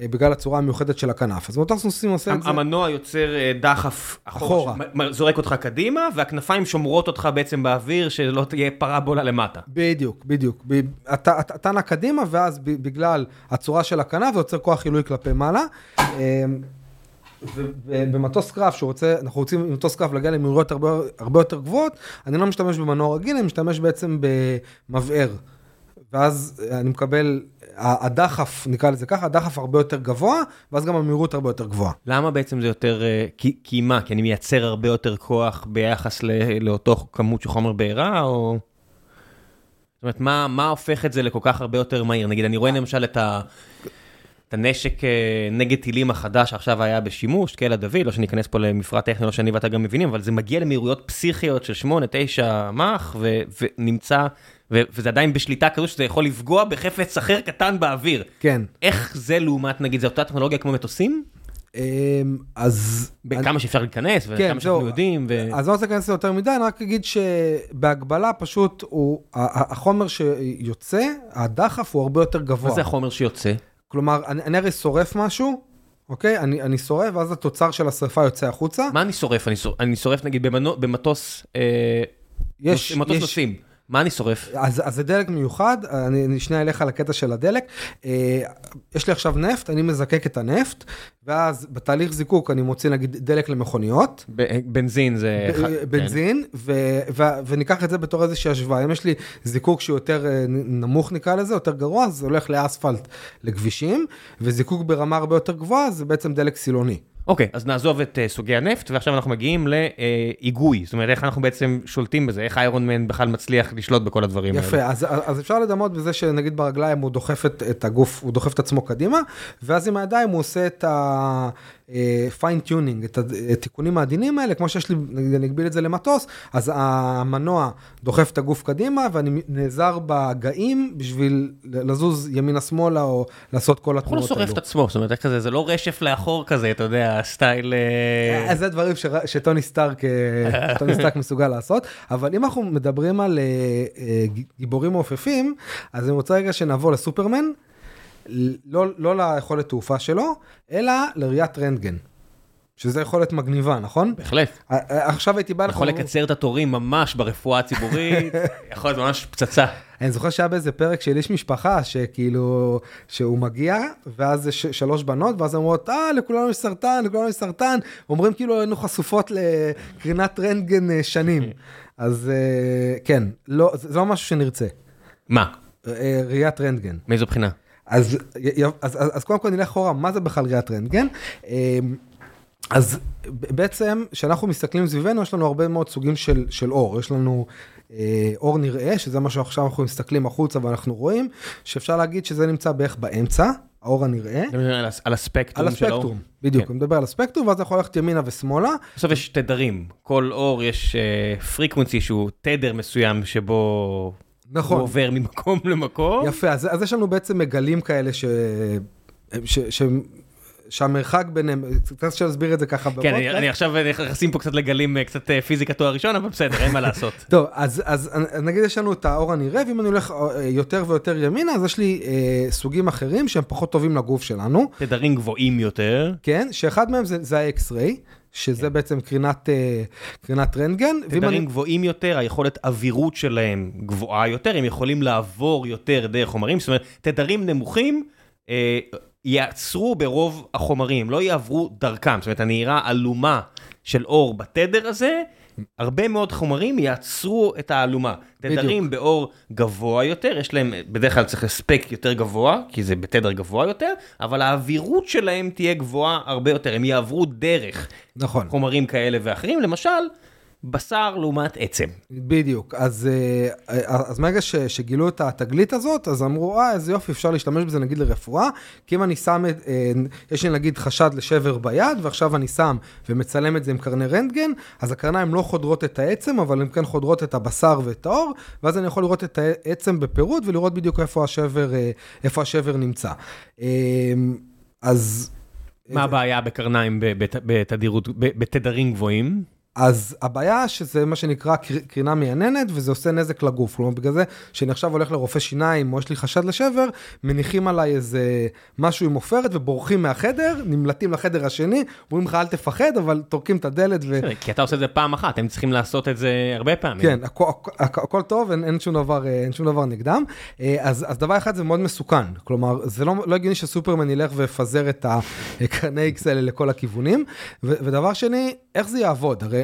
בגלל הצורה המיוחדת של הכנף. אז מטוס נוסעים עושה את זה. המנוע יוצר אה, דחף אחורה, זורק אותך קדימה, והכנפיים שומרות אותך בעצם באוויר, שלא תהיה פרבולה למטה. בדיוק, בדיוק. אתה, נע קדימה, ואז בגלל הצורה של הכנף זה יוצר כוח עילוי כלפי מעלה. אה, ובמטוס קרב שרוצה, אנחנו רוצים עם מטוס קרב להגיע למהירויות הרבה, הרבה יותר גבוהות, אני לא משתמש במנוע רגיל, אני משתמש בעצם במבער. ואז אני מקבל, הדחף, נקרא לזה ככה, הדחף הרבה יותר גבוה, ואז גם המהירות הרבה יותר גבוהה. למה בעצם זה יותר, אה, כי, כי מה? כי אני מייצר הרבה יותר כוח ביחס לא, לאותו כמות של חומר בעירה, או... זאת אומרת, מה, מה הופך את זה לכל כך הרבה יותר מהיר? נגיד, אני רואה למשל את ה... הנשק אה, נגד טילים החדש שעכשיו היה בשימוש, קלע דוד, לא שניכנס פה למפרט טכני, לא שאני ואתה גם מבינים, אבל זה מגיע למהירויות פסיכיות של 8-9 מח, ונמצא, וזה עדיין בשליטה כזו שזה יכול לפגוע בחפץ אחר קטן באוויר. כן. איך זה לעומת, נגיד, זה אותה טכנולוגיה כמו מטוסים? אמ, אז... בכמה שאפשר להיכנס, וכמה כן, שאנחנו. יודעים, ו... אז לא רוצה להיכנס יותר מדי, אני רק אגיד שבהגבלה פשוט, הוא, החומר שיוצא, הדחף הוא הרבה יותר גבוה. מה זה החומר שיוצא? כלומר, אני, אני הרי שורף משהו, אוקיי? אני, אני שורף, ואז התוצר של השרפה יוצא החוצה. מה אני שורף? אני שורף, אני שורף נגיד במנו, במטוס, אה, יש, מטוס יש, נוסעים. מה אני שורף? אז, אז זה דלק מיוחד, אני, אני שנייה אלך על הקטע של הדלק. אה, יש לי עכשיו נפט, אני מזקק את הנפט, ואז בתהליך זיקוק אני מוציא נגיד דלק למכוניות. ב- בנזין זה... ב- אחד- בנזין, ו- ו- וניקח את זה בתור איזושהי השוואה. אם יש לי זיקוק שהוא יותר אה, נמוך נקרא לזה, יותר גרוע, אז זה הולך לאספלט לכבישים, וזיקוק ברמה הרבה יותר גבוהה זה בעצם דלק סילוני. אוקיי, אז נעזוב את uh, סוגי הנפט, ועכשיו אנחנו מגיעים להיגוי. זאת אומרת, איך אנחנו בעצם שולטים בזה, איך איירון מן בכלל מצליח לשלוט בכל הדברים האלה. יפה, אז, אז אפשר לדמות בזה שנגיד ברגליים הוא דוחף את, את הגוף, הוא דוחף את עצמו קדימה, ואז עם הידיים הוא עושה את ה-fine tuning, את התיקונים העדינים האלה, כמו שיש לי, אגביל את זה למטוס, אז המנוע דוחף את הגוף קדימה, ואני נעזר בגאים בשביל לזוז ימינה-שמאלה, או לעשות כל הוא לא התנועות שורף את עצמו, זאת אומרת, כזה, זה לא רשף לאחור כזה, אתה יודע, סטייל... אה, אז זה דברים ש... שטוני סטארק, אה, <laughs> טוני סטארק מסוגל לעשות, אבל אם אנחנו מדברים על אה, אה, גיבורים מעופפים, אז אני רוצה רגע שנעבור לסופרמן, לא, לא ליכולת תעופה שלו, אלא לראיית רנטגן. שזה יכולת מגניבה, נכון? בהחלט. עכשיו הייתי בא לך... יכול לקצר את התורים ממש ברפואה הציבורית, <laughs> יכול להיות ממש פצצה. אני זוכר שהיה באיזה פרק של איש משפחה, שכאילו, שהוא מגיע, ואז יש שלוש בנות, ואז אומרות, אה, לכולנו יש סרטן, לכולנו יש סרטן, אומרים כאילו היינו חשופות לקרינת רנטגן אה, שנים. אז אה, כן, לא, זה זה לא משהו שנרצה, מה? אה, ראיית רנטגן. מאיזו בחינה? אז, אז, אז, אז קודם כל נלך אחורה, מה זה בכלל ראיית רנטגן? אה, אז בעצם, כשאנחנו מסתכלים סביבנו, יש לנו הרבה מאוד סוגים של, של אור. יש לנו אה, אור נראה, שזה מה שעכשיו אנחנו מסתכלים החוצה ואנחנו רואים, שאפשר להגיד שזה נמצא בערך באמצע, האור הנראה. אתה מדבר על הס- על הספקטרום על של האור? הספקטרום, בדיוק, כן. אני מדבר על הספקטרום, ואז יכול ללכת ימינה ושמאלה. בסוף יש תדרים, כל אור יש פריקוונסי שהוא תדר מסוים שבו הוא נכון, עובר ממקום <laughs> למקום. יפה, אז, אז יש לנו בעצם מגלים כאלה ש... ש... ש... שהמרחק ביניהם, קשה להסביר את זה ככה כן, אני- אני עכשיו נכנסים פה קצת לגלים אה, קצת אה, פיזיקה תואר ראשון, אבל בסדר, אין מה <laughs> לעשות. טוב, אז, אז נגיד יש לנו את האור הנראה, ואם אני הולך אה, יותר ויותר ימינה, אז יש לי אה, סוגים אחרים שהם פחות טובים לגוף שלנו, תדרים גבוהים יותר. כן? שאחד מהם זה, זה ה-X-ray, שזה בעצם קרינת, אה, קרינת רנטגן. תדרים אני- גבוהים יותר, היכולת אווירות שלהם גבוהה יותר, הם יכולים לעבור יותר דרך חומרים, זאת אומרת, תדרים נמוכים אה, יעצרו ברוב החומרים, לא יעברו דרכם, זאת אומרת, הנהירה עלומה של אור בתדר הזה, הרבה מאוד חומרים יעצרו את האלומה. תדרים באור גבוה יותר, יש להם, בדרך כלל צריך הספק יותר גבוה, כי זה בתדר גבוה יותר, אבל האווירות שלהם תהיה גבוהה הרבה יותר, הם יעברו דרך נכון. חומרים כאלה ואחרים, למשל, בשר לעומת עצם. בדיוק, אז, אה, אז מהרגע ש, שגילו את התגלית הזאת, אז אמרו, אה, איזה יופי, אפשר להשתמש בזה נגיד לרפואה, כי אם אני שם, את, אה, יש לי נגיד חשד לשבר ביד, ועכשיו אני שם ומצלם את זה עם קרני רנטגן, אז הקרניים לא חודרות את העצם, אבל הן כן חודרות את הבשר ואת העור, ואז אני יכול לראות את העצם בפירוט ולראות בדיוק איפה השבר, אה, איפה השבר נמצא. אז... מה הבעיה בקרניים בתדירות, בתדרים גבוהים? אז הבעיה שזה מה שנקרא קרינה מייננת וזה עושה נזק לגוף. כלומר בגלל זה שאני עכשיו הולך לרופא שיניים או יש לי חשד לשבר, מניחים עליי איזה משהו עם עופרת ובורחים מהחדר, נמלטים לחדר השני, אומרים לך אל תפחד אבל טורקים את הדלת. ו... כי אתה עושה את זה פעם אחת, הם צריכים לעשות את זה הרבה פעמים. כן, הכל, טוב, אין, אין, שום דבר, אין שום דבר נגדם. אז, אז דבר אחד זה מאוד מסוכן, כלומר זה לא, לא הגיוני שסופרמן ילך ויפזר את הקרני X האלה לכל הכיוונים. ו, ודבר שני, איך זה יעבוד? הרי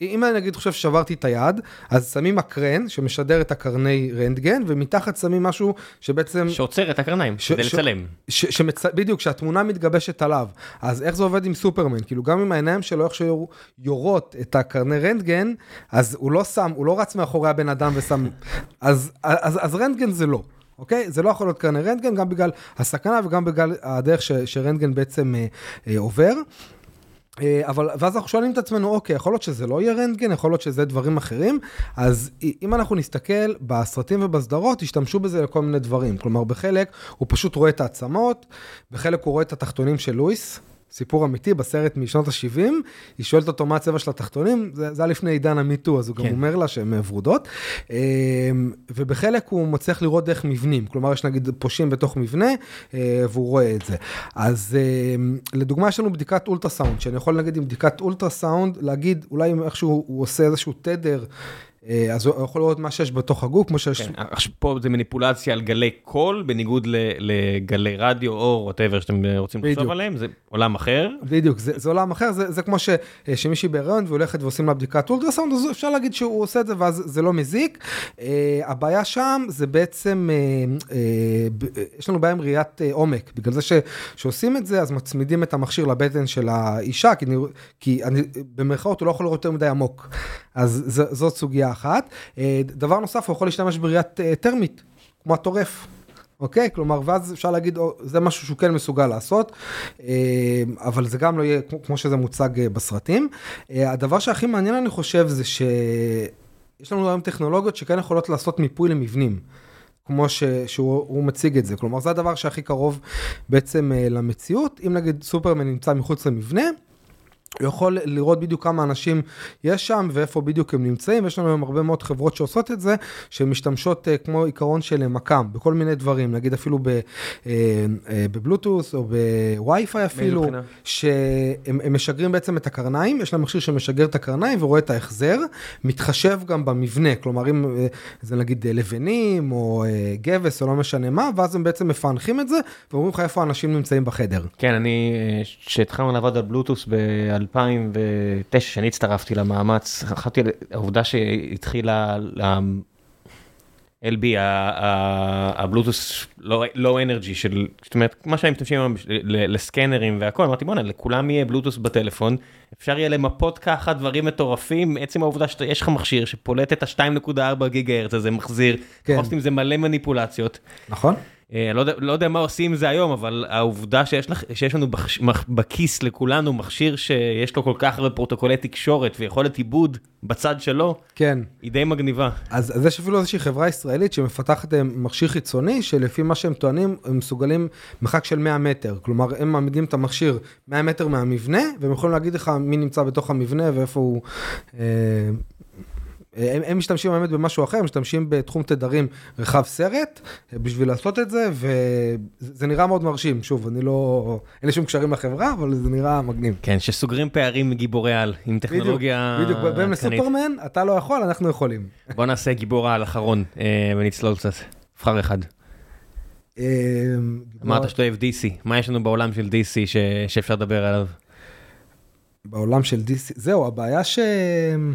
אם אני נגיד חושב ששברתי את היד, אז שמים מקרן שמשדר את הקרני רנטגן, ומתחת שמים משהו שבעצם... שעוצר את הקרניים, ש- כדי ש- לצלם. ש- ש- שמצ... בדיוק, שהתמונה מתגבשת עליו. אז איך זה עובד עם סופרמן? כאילו גם עם העיניים שלו איכשהו יורות את הקרני רנטגן, אז הוא לא שם, הוא לא רץ מאחורי הבן אדם ושם... אז, <laughs> אז, אז, אז רנטגן זה לא. אוקיי? זה לא יכול להיות קרני רנטגן, גם בגלל הסכנה וגם בגלל הדרך ש- שרנטגן בעצם אה, אה, עובר. אה, אבל ואז אנחנו שואלים את עצמנו אוקיי יכול להיות שזה לא יהיה רנטגן? יכול להיות שזה דברים אחרים? אז אם אנחנו נסתכל בסרטים ובסדרות השתמשו בזה לכל מיני דברים. כלומר בחלק הוא פשוט רואה את העצמות בחלק הוא רואה את התחתונים של לואיס. סיפור אמיתי בסרט משנות ה-70, היא שואלת אותו מה הצבע של התחתונים, זה, זה היה לפני עידן המיטו, אז הוא כן. גם אומר לה שהן ורודות. אמ, ובחלק הוא מצליח לראות דרך מבנים, כלומר יש נגיד פושעים בתוך מבנה, אה, והוא רואה את זה. אז אמ, לדוגמה יש לנו בדיקת אולטרסאונד, שאני יכול נגיד עם בדיקת אולטרסאונד להגיד אולי איכשהו הוא עושה איזשהו תדר. אה, אז הוא יכול לראות מה שיש בתוך הגוף, כמו שיש... כן, פה זה מניפולציה על גלי קול, בניגוד לגלי רדיו או ווטאבר שאתם רוצים לחשוב עליהם, זה עולם אחר. בדיוק, זה, זה עולם אחר, זה, זה כמו ש, אה, שמישהי בהיריון והולכת ועושים לה בדיקת אולטרסאונד, אז אפשר להגיד שהוא עושה את זה ואז זה לא מזיק. הבעיה שם זה בעצם, יש לנו בעיה עם ראיית עומק, בגלל זה ש, שעושים את זה, אז מצמידים את המכשיר לבטן של האישה, כי, כי אני, במרכאות הוא לא יכול לראות יותר מדי עמוק. אז ז, זאת סוגיה אחת. אה, דבר נוסף, הוא יכול להשתמש בראיית אה, טרמית, כמו הטורף. אוקיי? כלומר, ואז אפשר להגיד, זה משהו שהוא כן מסוגל לעשות, אה, אבל זה גם לא יהיה כמו שזה מוצג בסרטים. הדבר שהכי מעניין, אני חושב, זה שיש לנו היום טכנולוגיות שכן יכולות לעשות מיפוי למבנים. כמו ש, שהוא מציג את זה, כלומר זה הדבר שהכי קרוב בעצם למציאות, אם נגיד סופרמן נמצא מחוץ למבנה, הוא יכול לראות בדיוק כמה אנשים יש שם ואיפה בדיוק הם נמצאים, יש לנו היום הרבה מאוד חברות שעושות את זה, שהן משתמשות uh, כמו עיקרון של מקם, בכל מיני דברים, נגיד אפילו אה, אה, בבלוטוס או בווי-פיי אפילו, שהם משגרים בעצם את הקרניים, יש להם מכשיר שמשגר את הקרניים ורואה את ההחזר, מתחשב גם במבנה, כלומר אם זה נגיד לבנים או גבס או לא משנה מה, ואז הם בעצם מפענחים את זה ואומרים לך איפה האנשים נמצאים בחדר. כן, אני, כשהתחלנו לעבוד על בלוטוס ב... 2009, שאני הצטרפתי למאמץ, חשבתי על העובדה שהתחילה LB, הבלוטוס לואו אנרגי של, זאת אומרת, מה שהם משתמשים היום לסקנרים והכל, אמרתי בואנה, לכולם יהיה בלוטוס בטלפון, אפשר יהיה למפות ככה דברים מטורפים, עצם העובדה שיש לך מכשיר שפולט את ה-2.4 גיגה הרץ הזה, מחזיר, כן. זה מלא מניפולציות. נכון. אה, לא לא יודע מה עושים עם זה היום, אבל העובדה שיש, לך, שיש לנו בחש, בכיס לכולנו מכשיר שיש לו כל כך הרבה פרוטוקולי תקשורת ויכולת עיבוד בצד שלו, כן. היא די מגניבה. אז, אז יש אפילו איזושהי חברה ישראלית שמפתחת אה, מכשיר חיצוני, שלפי מה שהם טוענים, הם מסוגלים מרחק של 100 מטר. כלומר, הם מעמידים את המכשיר 100 מטר מהמבנה, והם יכולים להגיד לך מי נמצא בתוך המבנה ואיפה הוא... אה, הם, הם משתמשים באמת במשהו אחר, הם משתמשים בתחום תדרים רחב סרט אה, בשביל לעשות את זה, וזה נראה מאוד מרשים. שוב, אני לא, אין לי שום קשרים לחברה, אבל זה נראה מגניב. כן, שסוגרים פערים מגיבורי על עם טכנולוגיה... בדיוק, בדיוק, בין לסופרמן, אתה לא יכול, אנחנו יכולים. בוא נעשה גיבור על אחרון אה, ונצלול קצת. נבחר אחד. אה, אמרת שאתה אוהב DC, מה יש לנו בעולם של DC שאפשר לדבר עליו? בעולם של DC, זהו, הבעיה ש...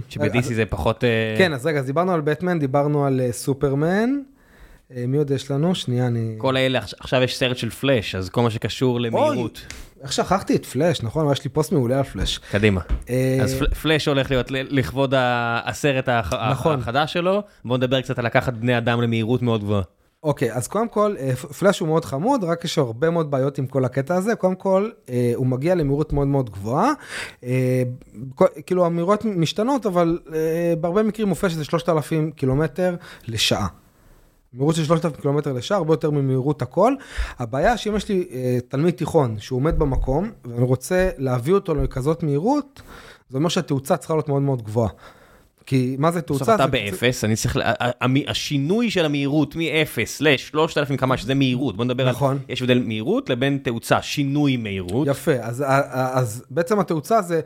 שב-DC זה פחות... אה, כן, אז רגע, אז דיברנו על בטמן, דיברנו על אה, סופרמן. אה, מי עוד יש לנו? שנייה, אני... כל האלה, עכשיו יש סרט של פלאש, אז כל מה שקשור למהירות. איך שכחתי את פלאש, נכון? יש לי פוסט מעולה על פלאש. קדימה. אז פלאש הולך להיות לכבוד הסרט נכון. החדש שלו, בואו נדבר קצת על לקחת בני אדם למהירות מאוד גבוהה. אוקיי, אז קודם כל, אה, פלאש הוא מאוד חמוד, רק יש הרבה מאוד בעיות עם כל הקטע הזה. קודם כל, אה, הוא מגיע למהירות מאוד מאוד גבוהה. אה, כאילו, המהירות משתנות, אבל בהרבה מקרים מופיע שזה 3,000 קילומטר לשעה. מהירות של 3,000 קילומטר לשעה, הרבה יותר ממהירות הכל. הבעיה שאם יש לי תלמיד תיכון שהוא עומד במקום, ואני רוצה להביא אותו לכזאת מהירות, זה אומר שהתאוצה צריכה להיות מאוד מאוד גבוהה. כי מה זה תאוצה? בסוף אתה באפס, אני צריך, השינוי של המהירות מ-0 ל-3,000 קמ"ש, שזה מהירות, בוא נדבר על, נכון. יש הבדל מהירות לבין תאוצה, שינוי מהירות. יפה, אז, בעצם התאוצה זה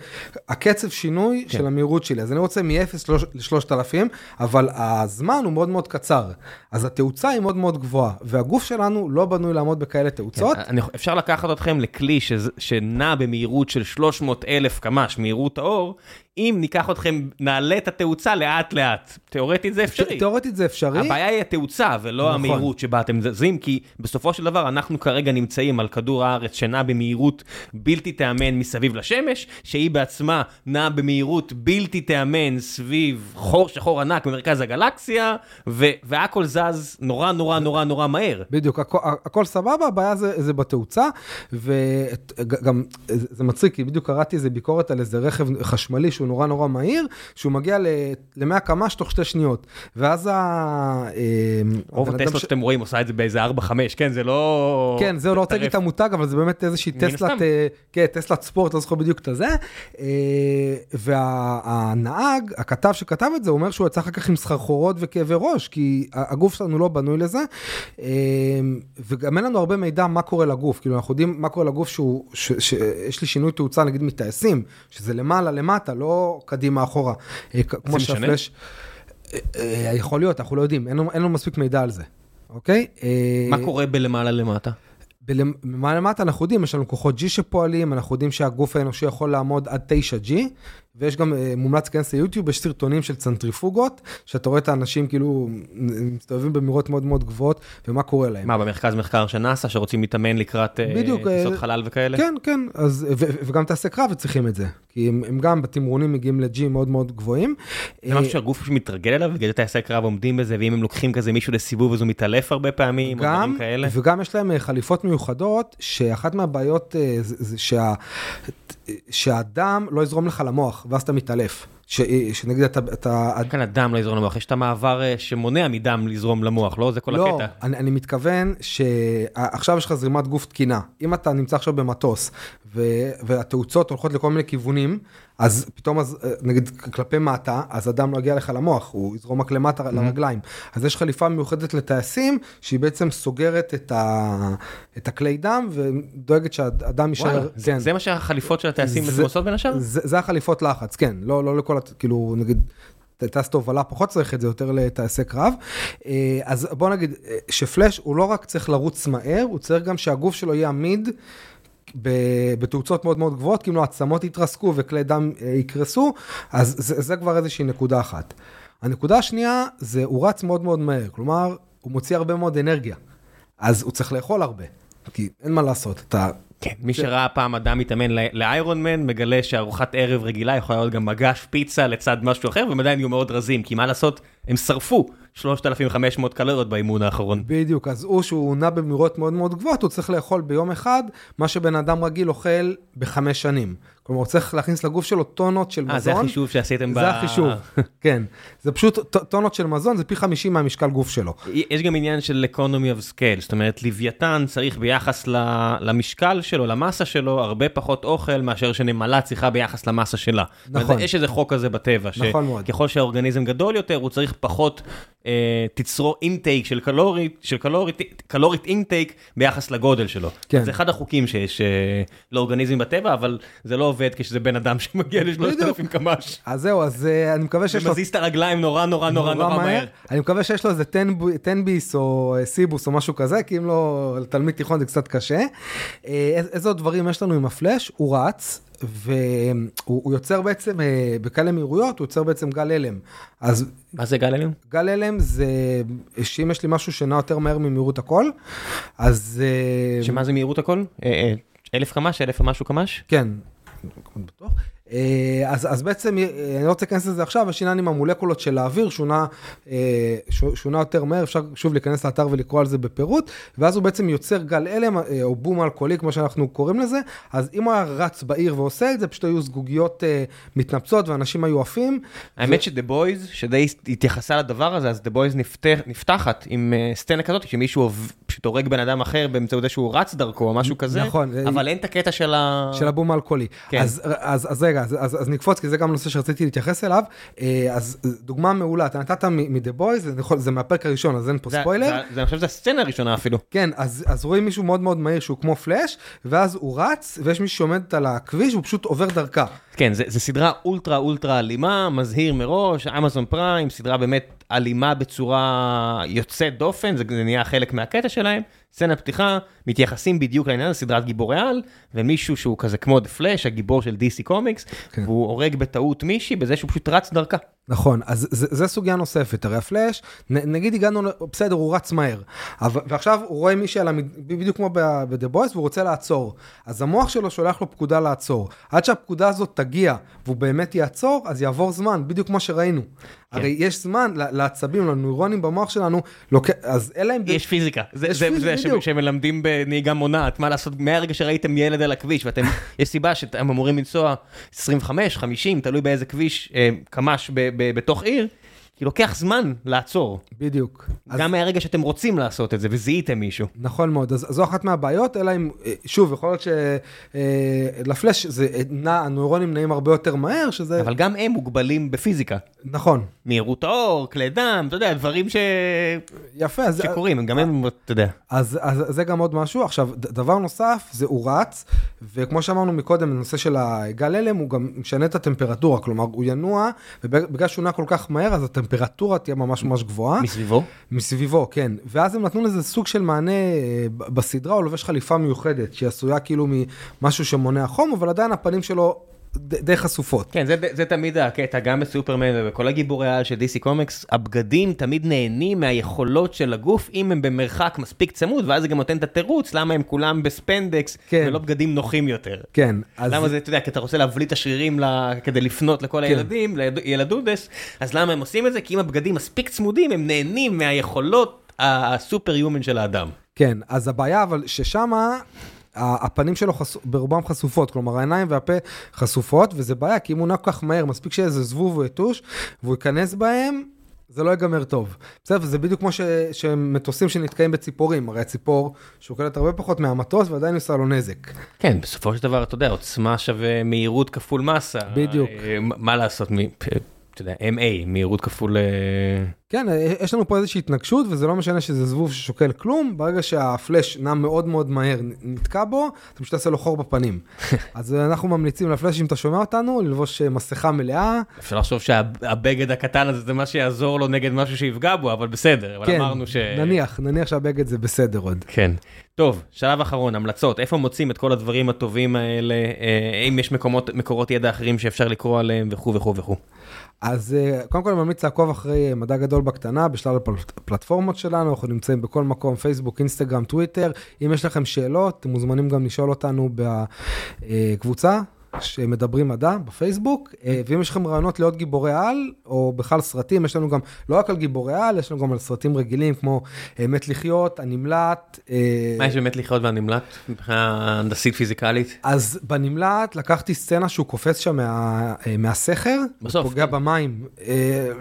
הקצב שינוי כן. של המהירות שלי. אז אני רוצה מ-0 ל-3,000, אבל הזמן הוא מאוד מאוד קצר. אז התאוצה היא מאוד מאוד גבוהה, והגוף שלנו לא בנוי לעמוד בכאלה תאוצות. אני- אפשר לקחת אתכם לכלי שנע במהירות של 300 אלף קמ"ש, מהירות האור, אם ניקח אתכם, נעלה את התאוצה לאט לאט. תאורטית זה אפשרי. תאורטית זה אפשרי. הבעיה היא התאוצה ולא נכון. המהירות שבה אתם זזים, כי בסופו של דבר אנחנו כרגע נמצאים על כדור הארץ שנע במהירות בלתי תיאמן מסביב לשמש, שהיא בעצמה נעה במהירות בלתי תיאמן סביב חור שחור ענק במרכז הגלקסיה, ו- והכל זז נורא נורא נורא נורא מהר. בדיוק, הכל, הכל סבבה, הבעיה זה, זה בתאוצה, וגם זה מצחיק, כי בדיוק קראתי איזה ביקורת על איזה רכב חשמלי שהוא נורא נורא מהיר, שהוא מגיע ל-100 קמ"ש תוך שתי שניות, ואז ה... אה, רוב הטסלות שאתם רואים עושה את זה באיזה 4-5, כן, זה לא... כן, זהו, לא רוצה להגיד את המותג, אבל זה באמת איזושהי טסלת. אה, כן, טסלת ספורט, לא זוכר בדיוק את הזה. אה, והנהג, הכתב שכתב את זה, אומר שהוא יצא אחר כך עם סחרחורות וכאבי ראש, כי הגוף שלנו לא בנוי לזה, אה, וגם אין לנו הרבה מידע מה קורה לגוף, כאילו אנחנו יודעים מה קורה לגוף שהוא, שיש לי שינוי תאוצה נגיד מטייסים, שזה למעלה למטה, לא קדימה אחורה, אה, כמו? שהפלאש, אה, אה, יכול להיות, אנחנו לא יודעים, אין לנו- אין לנו מספיק מידע על זה, אוקיי? מה קורה בלמעלה למטה? במה למטה אנחנו יודעים, יש לנו כוחות G שפועלים, אנחנו יודעים שהגוף האנושי יכול לעמוד עד 9G, ויש גם אה, מומלץ להיכנס ליוטיוב, יש סרטונים של צנטריפוגות, שאתה רואה את האנשים כאילו מסתובבים במהירות מאוד מאוד גבוהות, ומה קורה להם. מה, במרכז מחקר של נאסא שרוצים להתאמן לקראת אה, בדיוק, אה, טיסות חלל וכאלה? כן, כן, אז, ו- וגם טייסי קרב צריכים את זה, כי הם, הם גם בתמרונים מגיעים ל-G מאוד מאוד גבוהים. זה משהו שהגוף מתרגל אליו, בגלל זה טייסי קרב עומדים בזה, ואם הם לוקחים כזה מישהו לסיבוב אז הוא מתעלף הרבה פעמים, או גם, דברים כאלה. וגם יש להם חליפות מיוחדות, שאחת מהבעיות זה, זה שה, שהדם לא יזרום לך למוח, ואז אתה מתעלף. ש, שנגיד אתה, אתה כאן הדם לא יזרום למוח, יש את המעבר אה, שמונע מדם לזרום למוח, לא? זה כל לא, הקטע. אני, אני מתכוון שעכשיו יש לך זרימת גוף תקינה. אם אתה נמצא עכשיו במטוס ו, והתאוצות הולכות לכל מיני כיוונים, אז פתאום, אז, אה, נגיד כלפי מטה, אז הדם לא יגיע לך למוח, הוא יזרום רק למטה Mm-hmm. לרגליים. אז יש חליפה מיוחדת לטייסים, שהיא בעצם סוגרת את, ה, את הכלי דם ודואגת שהדם יישאר, זה- כן. זה מה שהחליפות של הטייסים זה- עושות בין השאר? זה, זה החליפות לחץ, כן, לא, לא לכל, כאילו, נגיד, טייס תובלה פחות צריך את זה, יותר לטייסי קרב. אה, אז בוא נגיד, אה, שפלאש הוא לא רק צריך לרוץ מהר, הוא צריך גם שהגוף שלו יהיה עמיד. בתאוצות מאוד מאוד גבוהות, לא העצמות יתרסקו וכלי דם אה, יקרסו, אז זה, זה כבר איזושהי נקודה אחת. הנקודה השנייה זה הוא רץ מאוד מאוד מהר, כלומר, הוא מוציא הרבה מאוד אנרגיה, אז הוא צריך לאכול הרבה, כי אין מה לעשות, אתה כן, מי שראה פעם אדם מתאמן לאיירון מן, מגלה שארוחת ערב רגילה יכולה להיות גם מגש פיצה לצד משהו אחר, והם עדיין יהיו מאוד רזים, כי מה לעשות, הם שרפו 3,500 קלוריות באימון האחרון. בדיוק, אז הוא שהוא נע במהירות מאוד מאוד גבוהות, הוא צריך לאכול ביום אחד מה שבן אדם רגיל אוכל בחמש שנים. כלומר, הוא צריך להכניס לגוף שלו טונות של מזון. אה, זה החישוב שעשיתם ב... זה החישוב, כן. זה פשוט טונות של מזון, זה פי 50 מהמשקל גוף שלו. יש גם עניין של economy of scale, זאת אומרת לוויתן צריך ביחס למשקל שלו, למסה שלו, הרבה פחות אוכל מאשר שנמלה צריכה ביחס למסה שלה. נכון. יש איזה חוק כזה בטבע, נכון מאוד. שככל שהאורגניזם גדול יותר, הוא צריך פחות אה, תצרור אינטייק של קלורית, של קלורית, קלורית אינטייק ביחס לגודל שלו. כן. זה אחד החוקים שיש אה, לאורגניזם בטבע, אבל זה לא עובד כשזה בן אדם שמגיע ל-3,000 קמ"ש. אז זהו, אז אה, אני מקווה שיש לו... ומזיז את הרגליים נורא נורא נורא נורא מהר. אני מקווה שיש לו איזה 10 ביס או אה, סיבוס או משהו כזה, כי אם לא, לתלמיד תיכון זה קצת קשה. אה, איזה- עוד דברים יש לנו עם הפלאש? הוא רץ. והוא הוא יוצר בעצם, בכאלה מהירויות, הוא יוצר בעצם גל הלם. אז מה זה גל אליום? גל הלם זה שאם יש לי משהו שנע יותר מהר ממהירות הכל, אז שמה זה מהירות הקול? אה, אלף קמ"ש, אלף ומשהו קמ"ש? כן. בטוח. אה, אז, אז בעצם, אה, אני לא רוצה להיכנס לזה עכשיו, יש עניין עם המולקולות של האוויר, שונה, אה, שונה יותר מהר, אפשר שוב להיכנס לאתר ולקרוא על זה בפירוט, ואז הוא בעצם יוצר גל הלם, אה, או בום על-קולי, כמו שאנחנו קוראים לזה, אז אם הוא היה רץ בעיר ועושה את זה, פשוט היו זגוגיות אה, מתנפצות ואנשים היו עפים. האמת ש The Boys, שדי התייחסה לדבר הזה, אז The Boys נפתחת עם אה, סצנה כזאת, שמישהו פשוט הורג בן אדם אחר באמצעות זה שהוא רץ דרכו או משהו כזה, נכון. אבל אין את הקטע של ה... של הבום האלכוהולי. כן. אז, אז, אז רגע, אז, אז, אז נקפוץ, כי זה גם נושא שרציתי להתייחס אליו. אה, אז דוגמה מעולה, אתה נתת מ-The Boys, זה, נכון- זה מהפרק הראשון, אז אין פה זה- ספוילר. זה- זה- אני חושב שזו הסצנה הראשונה אפילו. כן, אז, אז רואים מישהו מאוד מאוד מהיר שהוא כמו פלאש, ואז הוא רץ, ויש מישהו שעומדת על הכביש, והוא פשוט עובר דרכה. כן, זה סדרה אולטרה אולטרה אלימה, מזהיר מראש, אמזון פריים, סדרה באמת אלימה בצורה יוצאת דופן, זה, זה נהיה חלק מהקטע שלהם. סצנה פתיחה, מתייחסים בדיוק לעניין, זו סדרת גיבורי על, ומישהו שהוא כזה כמו דה פלאש, הגיבור של DC קומיקס, כן. והוא הורג בטעות מישהי בזה שהוא פשוט רץ דרכה. נכון, אז זה סוגיה נוספת, הרי הפלאש, נ, נגיד הגענו, בסדר, הוא רץ מהר, אבל, ועכשיו הוא רואה מישהי על המד... בדיוק כמו ב-The Boys, והוא רוצה לעצור. אז המוח שלו שולח לו פקודה לעצור. עד שהפקודה הזאת תגיע, והוא באמת יעצור, אז יעבור זמן, בדיוק כמו שראינו. כן. הרי יש זמן לעצבים, לנוירונים במוח שלנו, לוק... אז אין להם... יש פיזיקה, זה, יש זה, פיזיקה, זה בדיוק. שמלמדים בנהיגה מונעת, מה לעשות, מהרגע שראיתם ילד על הכביש, ואתם, <laughs> יש סיבה שאתם אמורים לנסוע 25, 50, תלוי באיזה כביש, אה, קמ"ש ב- ב- בתוך עיר, כי לוקח זמן לעצור, בדיוק. אז... גם מהרגע שאתם רוצים לעשות את זה וזיהיתם מישהו. נכון מאוד, אז זו אחת מהבעיות, אלא אם, אה, שוב, יכול להיות שלפלאש, זה אה, נע, הנוירונים נעים הרבה יותר מהר, שזה, אבל גם הם מוגבלים בפיזיקה. נכון, מהירות האור, כלי דם, אתה יודע, דברים ש... יפה, אז, שקורים, גם הם, אתה יודע. אז, אז זה גם עוד משהו. עכשיו, דבר נוסף, זה הוא רץ, וכמו שאמרנו מקודם, בנושא של הגל הלם, הוא גם משנה את הטמפרטורה, כלומר, הוא ינוע, ובגלל שהוא נע כל כך מהר, אז הטמפרטורה תהיה ממש ממש גבוהה. מסביבו? מסביבו, כן. ואז הם נתנו לזה סוג של מענה אה, בסדרה, הוא לובש חליפה מיוחדת, שהיא עשויה כאילו ממשהו שמונע חום, אבל עדיין הפנים שלו די חשופות. כן, זה, זה תמיד הקטע, גם בסופרמן ובכל הגיבורי העל של DC קומיקס, הבגדים תמיד נהנים מהיכולות של הגוף, אם הם במרחק מספיק צמוד, ואז זה גם נותן את התירוץ, למה הם כולם בספנדקס, כן. ולא בגדים נוחים יותר. כן, אז... למה זה, אתה יודע, כי אתה רוצה להבליט את השרירים ל... כדי לפנות לכל הילדים, לילד- ילדודס, אז למה הם עושים את זה? כי אם הבגדים מספיק צמודים, הם נהנים מהיכולות הסופר יומן של האדם. כן, אז הבעיה אבל ששמה... הפנים שלו חשו, ברובם חשופות, כלומר העיניים והפה חשופות, וזה בעיה, כי אם הוא נע כל כך מהר, מספיק שיהיה איזה זבוב או יתוש, והוא ייכנס בהם, זה לא ייגמר טוב. בסדר, וזה בדיוק כמו ש, שמטוסים שנתקעים בציפורים, הרי הציפור שוקלת הרבה פחות מהמטוס ועדיין עושה לו נזק. כן, בסופו של דבר, אתה יודע, עוצמה שווה מהירות כפול מסה. בדיוק. אה, מה לעשות, מ- אתה יודע, MA, מהירות כפול... אה, כן, יש לנו פה איזושהי התנגשות, וזה לא משנה שזה זבוב ששוקל כלום, ברגע שהפלאש נע מאוד מאוד מהר, נתקע בו, אתה פשוט תעשה לו חור בפנים. <laughs> אז אנחנו ממליצים לפלאש, אם אתה שומע אותנו, ללבוש אה, מסכה מלאה. אפשר לחשוב שהבגד הקטן הזה זה מה שיעזור לו נגד משהו שיפגע בו, אבל בסדר, אבל כן, אמרנו ש... נניח, נניח שהבגד זה בסדר עוד. כן. טוב, שלב אחרון, המלצות, איפה מוצאים את כל הדברים הטובים האלה, אה, אם יש מקומות, מקורות ידע אחרים שאפשר לקרוא עליהם וכו' וכו' וכו'. אז אה, קודם כל אני ממליץ לעקוב אחרי אה, מדע גדול בקטנה בשלל הפלטפורמות שלנו, אנחנו נמצאים בכל מקום, פייסבוק, אינסטגרם, טוויטר. אם יש לכם שאלות, אתם מוזמנים גם לשאול אותנו בקבוצה. שמדברים מדע בפייסבוק, אה, ואם יש לכם רעיונות לעוד גיבורי על, או בכלל סרטים, יש לנו גם, לא רק על גיבורי על, יש לנו גם על סרטים רגילים כמו אה, מת לחיות, הנמלט. אה, מה יש באמת לחיות והנמלט מבחינה הנדסית פיזיקלית? אז בנמלט לקחתי סצנה שהוא קופץ שם מה, מהסכר, בסוף, פוגע כן. במים,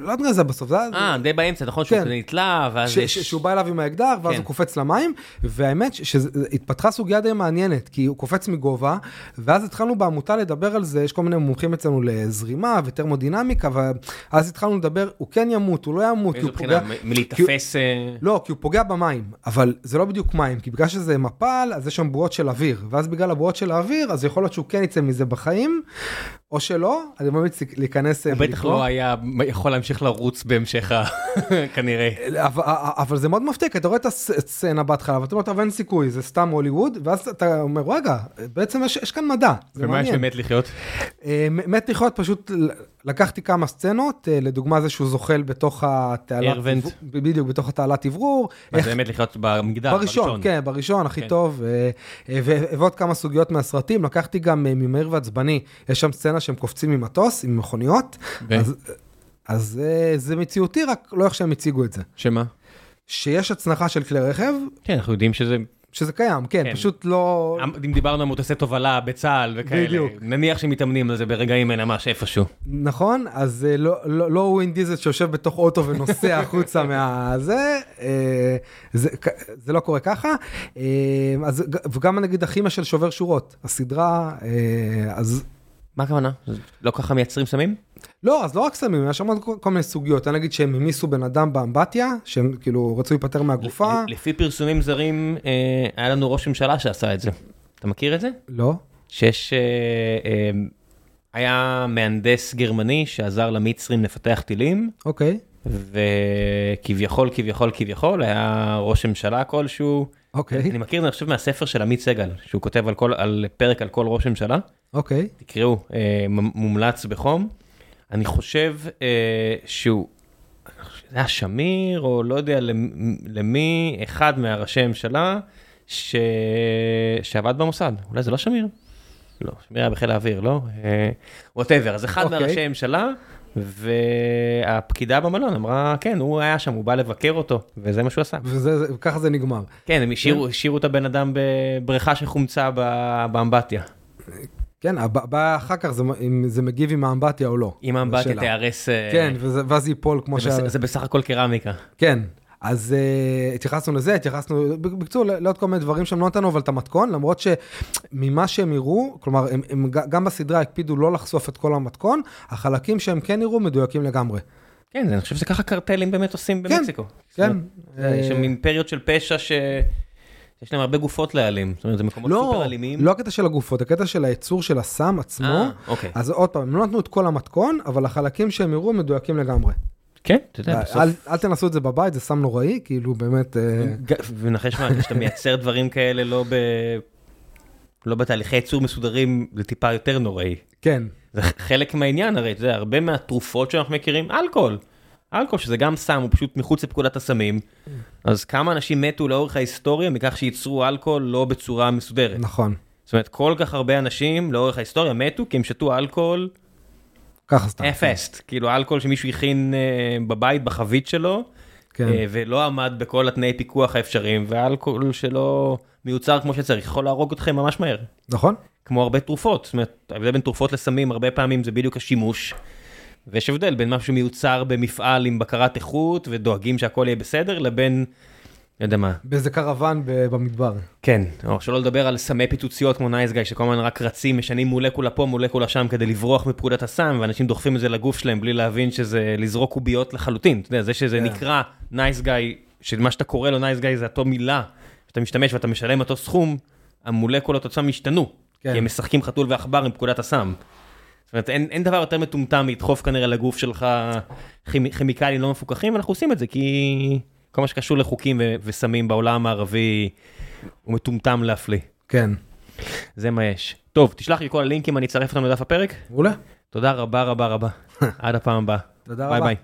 לא יודע זה בסוף, זה. אה, די באמצע, נכון שהוא כן. נתלה, ואז ש- יש... שהוא בא אליו עם האקדח ואז כן. הוא קופץ למים והאמת שהתפתחה סוגיה די מעניינת כי הוא קופץ מגובה ואז התחלנו בעמותה לדבר על זה יש כל מיני מומחים אצלנו לזרימה וטרמודינמיקה ואז התחלנו לדבר הוא כן ימות הוא לא ימות כי מאיזו הוא בחינה? פוגע. מ- מלהיתפס... אה, לא, כי הוא פוגע במים, אבל זה לא בדיוק מים, כי בגלל שזה מפל, אז יש שם בועות של אוויר, ואז בגלל הבועות של האוויר, אז יכול להיות שהוא כן יצא מזה בחיים, או שלא, אני ממליץ להיכנס... אה, הוא בטח. לא היה יכול להמשיך לרוץ בהמשך ה... <laughs> כנראה. אבל, אבל זה מאוד מפתיע, כי אתה רואה את הסצנה בהתחלה, ואתה אומר, טוב, אין סיכוי, זה סתם הוליווד, ואז אתה אומר, רגע, בעצם יש, יש כאן מדע, זה ומה יש מעניין. באמת לחיות? אה, מת לחיות, פשוט לקחתי כמה סצנות, אה, לדוגמה זה שהוא זוחל בתוך התעלת... ארוונט. בדיוק, בתוך התעלת אוורור. זה באמת לחיות במגדל, בראשון, כן, בראשון, הכי כן. טוב, אה, ועוד כמה סוגיות מהסרטים, לקחתי גם ממהיר ועצבני, יש שם סצנה שהם קופצים ממטוס, עם מכוניות? אז- אז זה מציאותי, רק לא איך שהם הציגו את זה. שמה? שיש הצנחה של כלי רכב, כן, אנחנו יודעים שזה שזה קיים, כן, כן. פשוט לא... אם דיברנו על מוטסי תובלה בצה"ל וכאלה, בדיוק. נניח שמתאמנים על זה ברגעים אלה ממש איפשהו. נכון, אז אה, לא, לא, לא ווין דיזל שיושב בתוך אוטו ונוסע <laughs> החוצה מה... זה, אה, זה, לא קורה ככה. אה, אז, וגם נגיד הכימיה של שובר שורות, הסדרה, אז מה הכוונה? לא ככה מייצרים סמים? לא, אז לא רק סמים, יש שם עוד כל, מיני סוגיות. אני נגיד שהם המיסו בן אדם באמבטיה, שהם כאילו רצו להיפטר מהגופה. לפי פרסומים זרים, אה, היה לנו ראש ממשלה שעשה את זה. אתה מכיר את זה? לא? שיש... אה, אה, היה מהנדס גרמני שעזר למצרים לפתח טילים, אוקיי, וכביכול, כביכול, כביכול, היה ראש ממשלה כלשהו. אוקיי, אני מכיר את זה, אני חושב, מהספר של עמית סגל, שהוא כותב על, כל, על פרק על כל ראש ממשלה. אוקיי, תקראו, מומלץ בחום. אני חושב אה, שהוא, זה היה שמיר, או לא יודע למ- למי, אחד מהראשי ממשלה, ש... שעבד במוסד. אולי זה לא שמיר? לא, שמיר היה בחיל האוויר, לא? ווטאבר, אז אחד אוקיי. מהראשי ממשלה, והפקידה במלון אמרה, כן, הוא היה שם, הוא בא לבקר אותו, וזה מה שהוא עשה. וככה זה נגמר. כן, הם השאירו, השאירו את הבן אדם בבריכה שחומצה באמבטיה. כן, הבעיה אחר כך זה אם זה מגיב עם האמבטיה או לא. אם האמבטיה. תיהרס... אה, כן, וזה- ואז ייפול כמו. בס... זה בסך הכל קרמיקה. כן. אז uh, התייחסנו לזה, התייחסנו, בקיצור, לעוד כל מיני דברים שהם לא נתנו, אבל את המתכון, למרות שממה שהם הראו, כלומר, הם, הם גם בסדרה הקפידו לא לחשוף את כל המתכון, החלקים שהם כן הראו מדויקים לגמרי. כן, אני חושב שזה ככה קרטלים באמת עושים כן, במקסיקו. כן. אומרת, יש שם אימפריות של פשע ש... יש להם הרבה גופות להעלים. זאת אומרת, זה מקומות לא, סופר אלימים. לא הקטע של הגופות, הקטע של הייצור של הסם עצמו. אה, אוקיי. אז עוד פעם, הם לא נתנו את כל המתכון, אבל החלקים שהם הראו מדויקים לגמרי. כן, אתה יודע, בסוף... אל, אל תנסו את זה בבית, זה סם נוראי, כאילו באמת... אה, ג- ונחש מה, כשאתה מייצר דברים כאלה לא ב... לא בתהליכי ייצור מסודרים, זה טיפה יותר נוראי. כן, זה חלק מהעניין הרי, אתה יודע, הרבה מהתרופות שאנחנו מכירים, אלכוהול. אלכוהול שזה גם סם, הוא פשוט מחוץ לפקודת הסמים. אז כמה אנשים מתו לאורך ההיסטוריה מכך שייצרו אלכוהול לא בצורה מסודרת. נכון. זאת אומרת, כל כך הרבה אנשים לאורך ההיסטוריה מתו כי הם שתו אלכוהול ככה סתם. אפסט. כאילו אלכוהול שמישהו הכין אה, בבית, בחבית שלו, כן. אה, ולא עמד בכל התנאי פיקוח האפשריים, ואלכוהול שלא מיוצר כמו שצריך, יכול להרוג אתכם ממש מהר. נכון? כמו הרבה תרופות, זאת אומרת, ההבדל בין תרופות לסמים הרבה פעמים זה בדיוק השימוש. ויש הבדל בין משהו שמיוצר במפעל עם בקרת איכות ודואגים שהכל יהיה בסדר, לבין, לא יודע מה, באיזה קרוון במדבר. כן, או שלא לדבר על סמי פיצוציות כמו נייס גאי, שכל הזמן רק רצים, משנים מולקולה פה, מולקולה שם כדי לברוח מפקודת הסם, ואנשים דוחפים את זה לגוף שלהם בלי להבין שזה לזרוק קוביות לחלוטין. אתה יודע, זה שזה כן. נקרא נייס גאי, שמה שאתה קורא לו נייס גאי זה אותו מילה, שאתה משתמש ואתה משלם אותו סכום, המולקולות עצמם השתנו. כן. כי הם משחקים חתול ועכבר עם פקודת הסם. זאת אומרת, אין, אין דבר יותר מטומטם לדחוף כנראה לגוף שלך כימ, כימיקלים לא מפוקחים, ואנחנו עושים את זה כי כל מה שקשור לחוקים ו- וסמים בעולם המערבי הוא מטומטם להפליא. כן. זה מה יש. טוב, תשלח לי כל הלינקים, אני אצרף אותם לדף הפרק. מעולה. תודה רבה רבה רבה. <laughs> עד הפעם הבאה. תודה ביי רבה. ביי.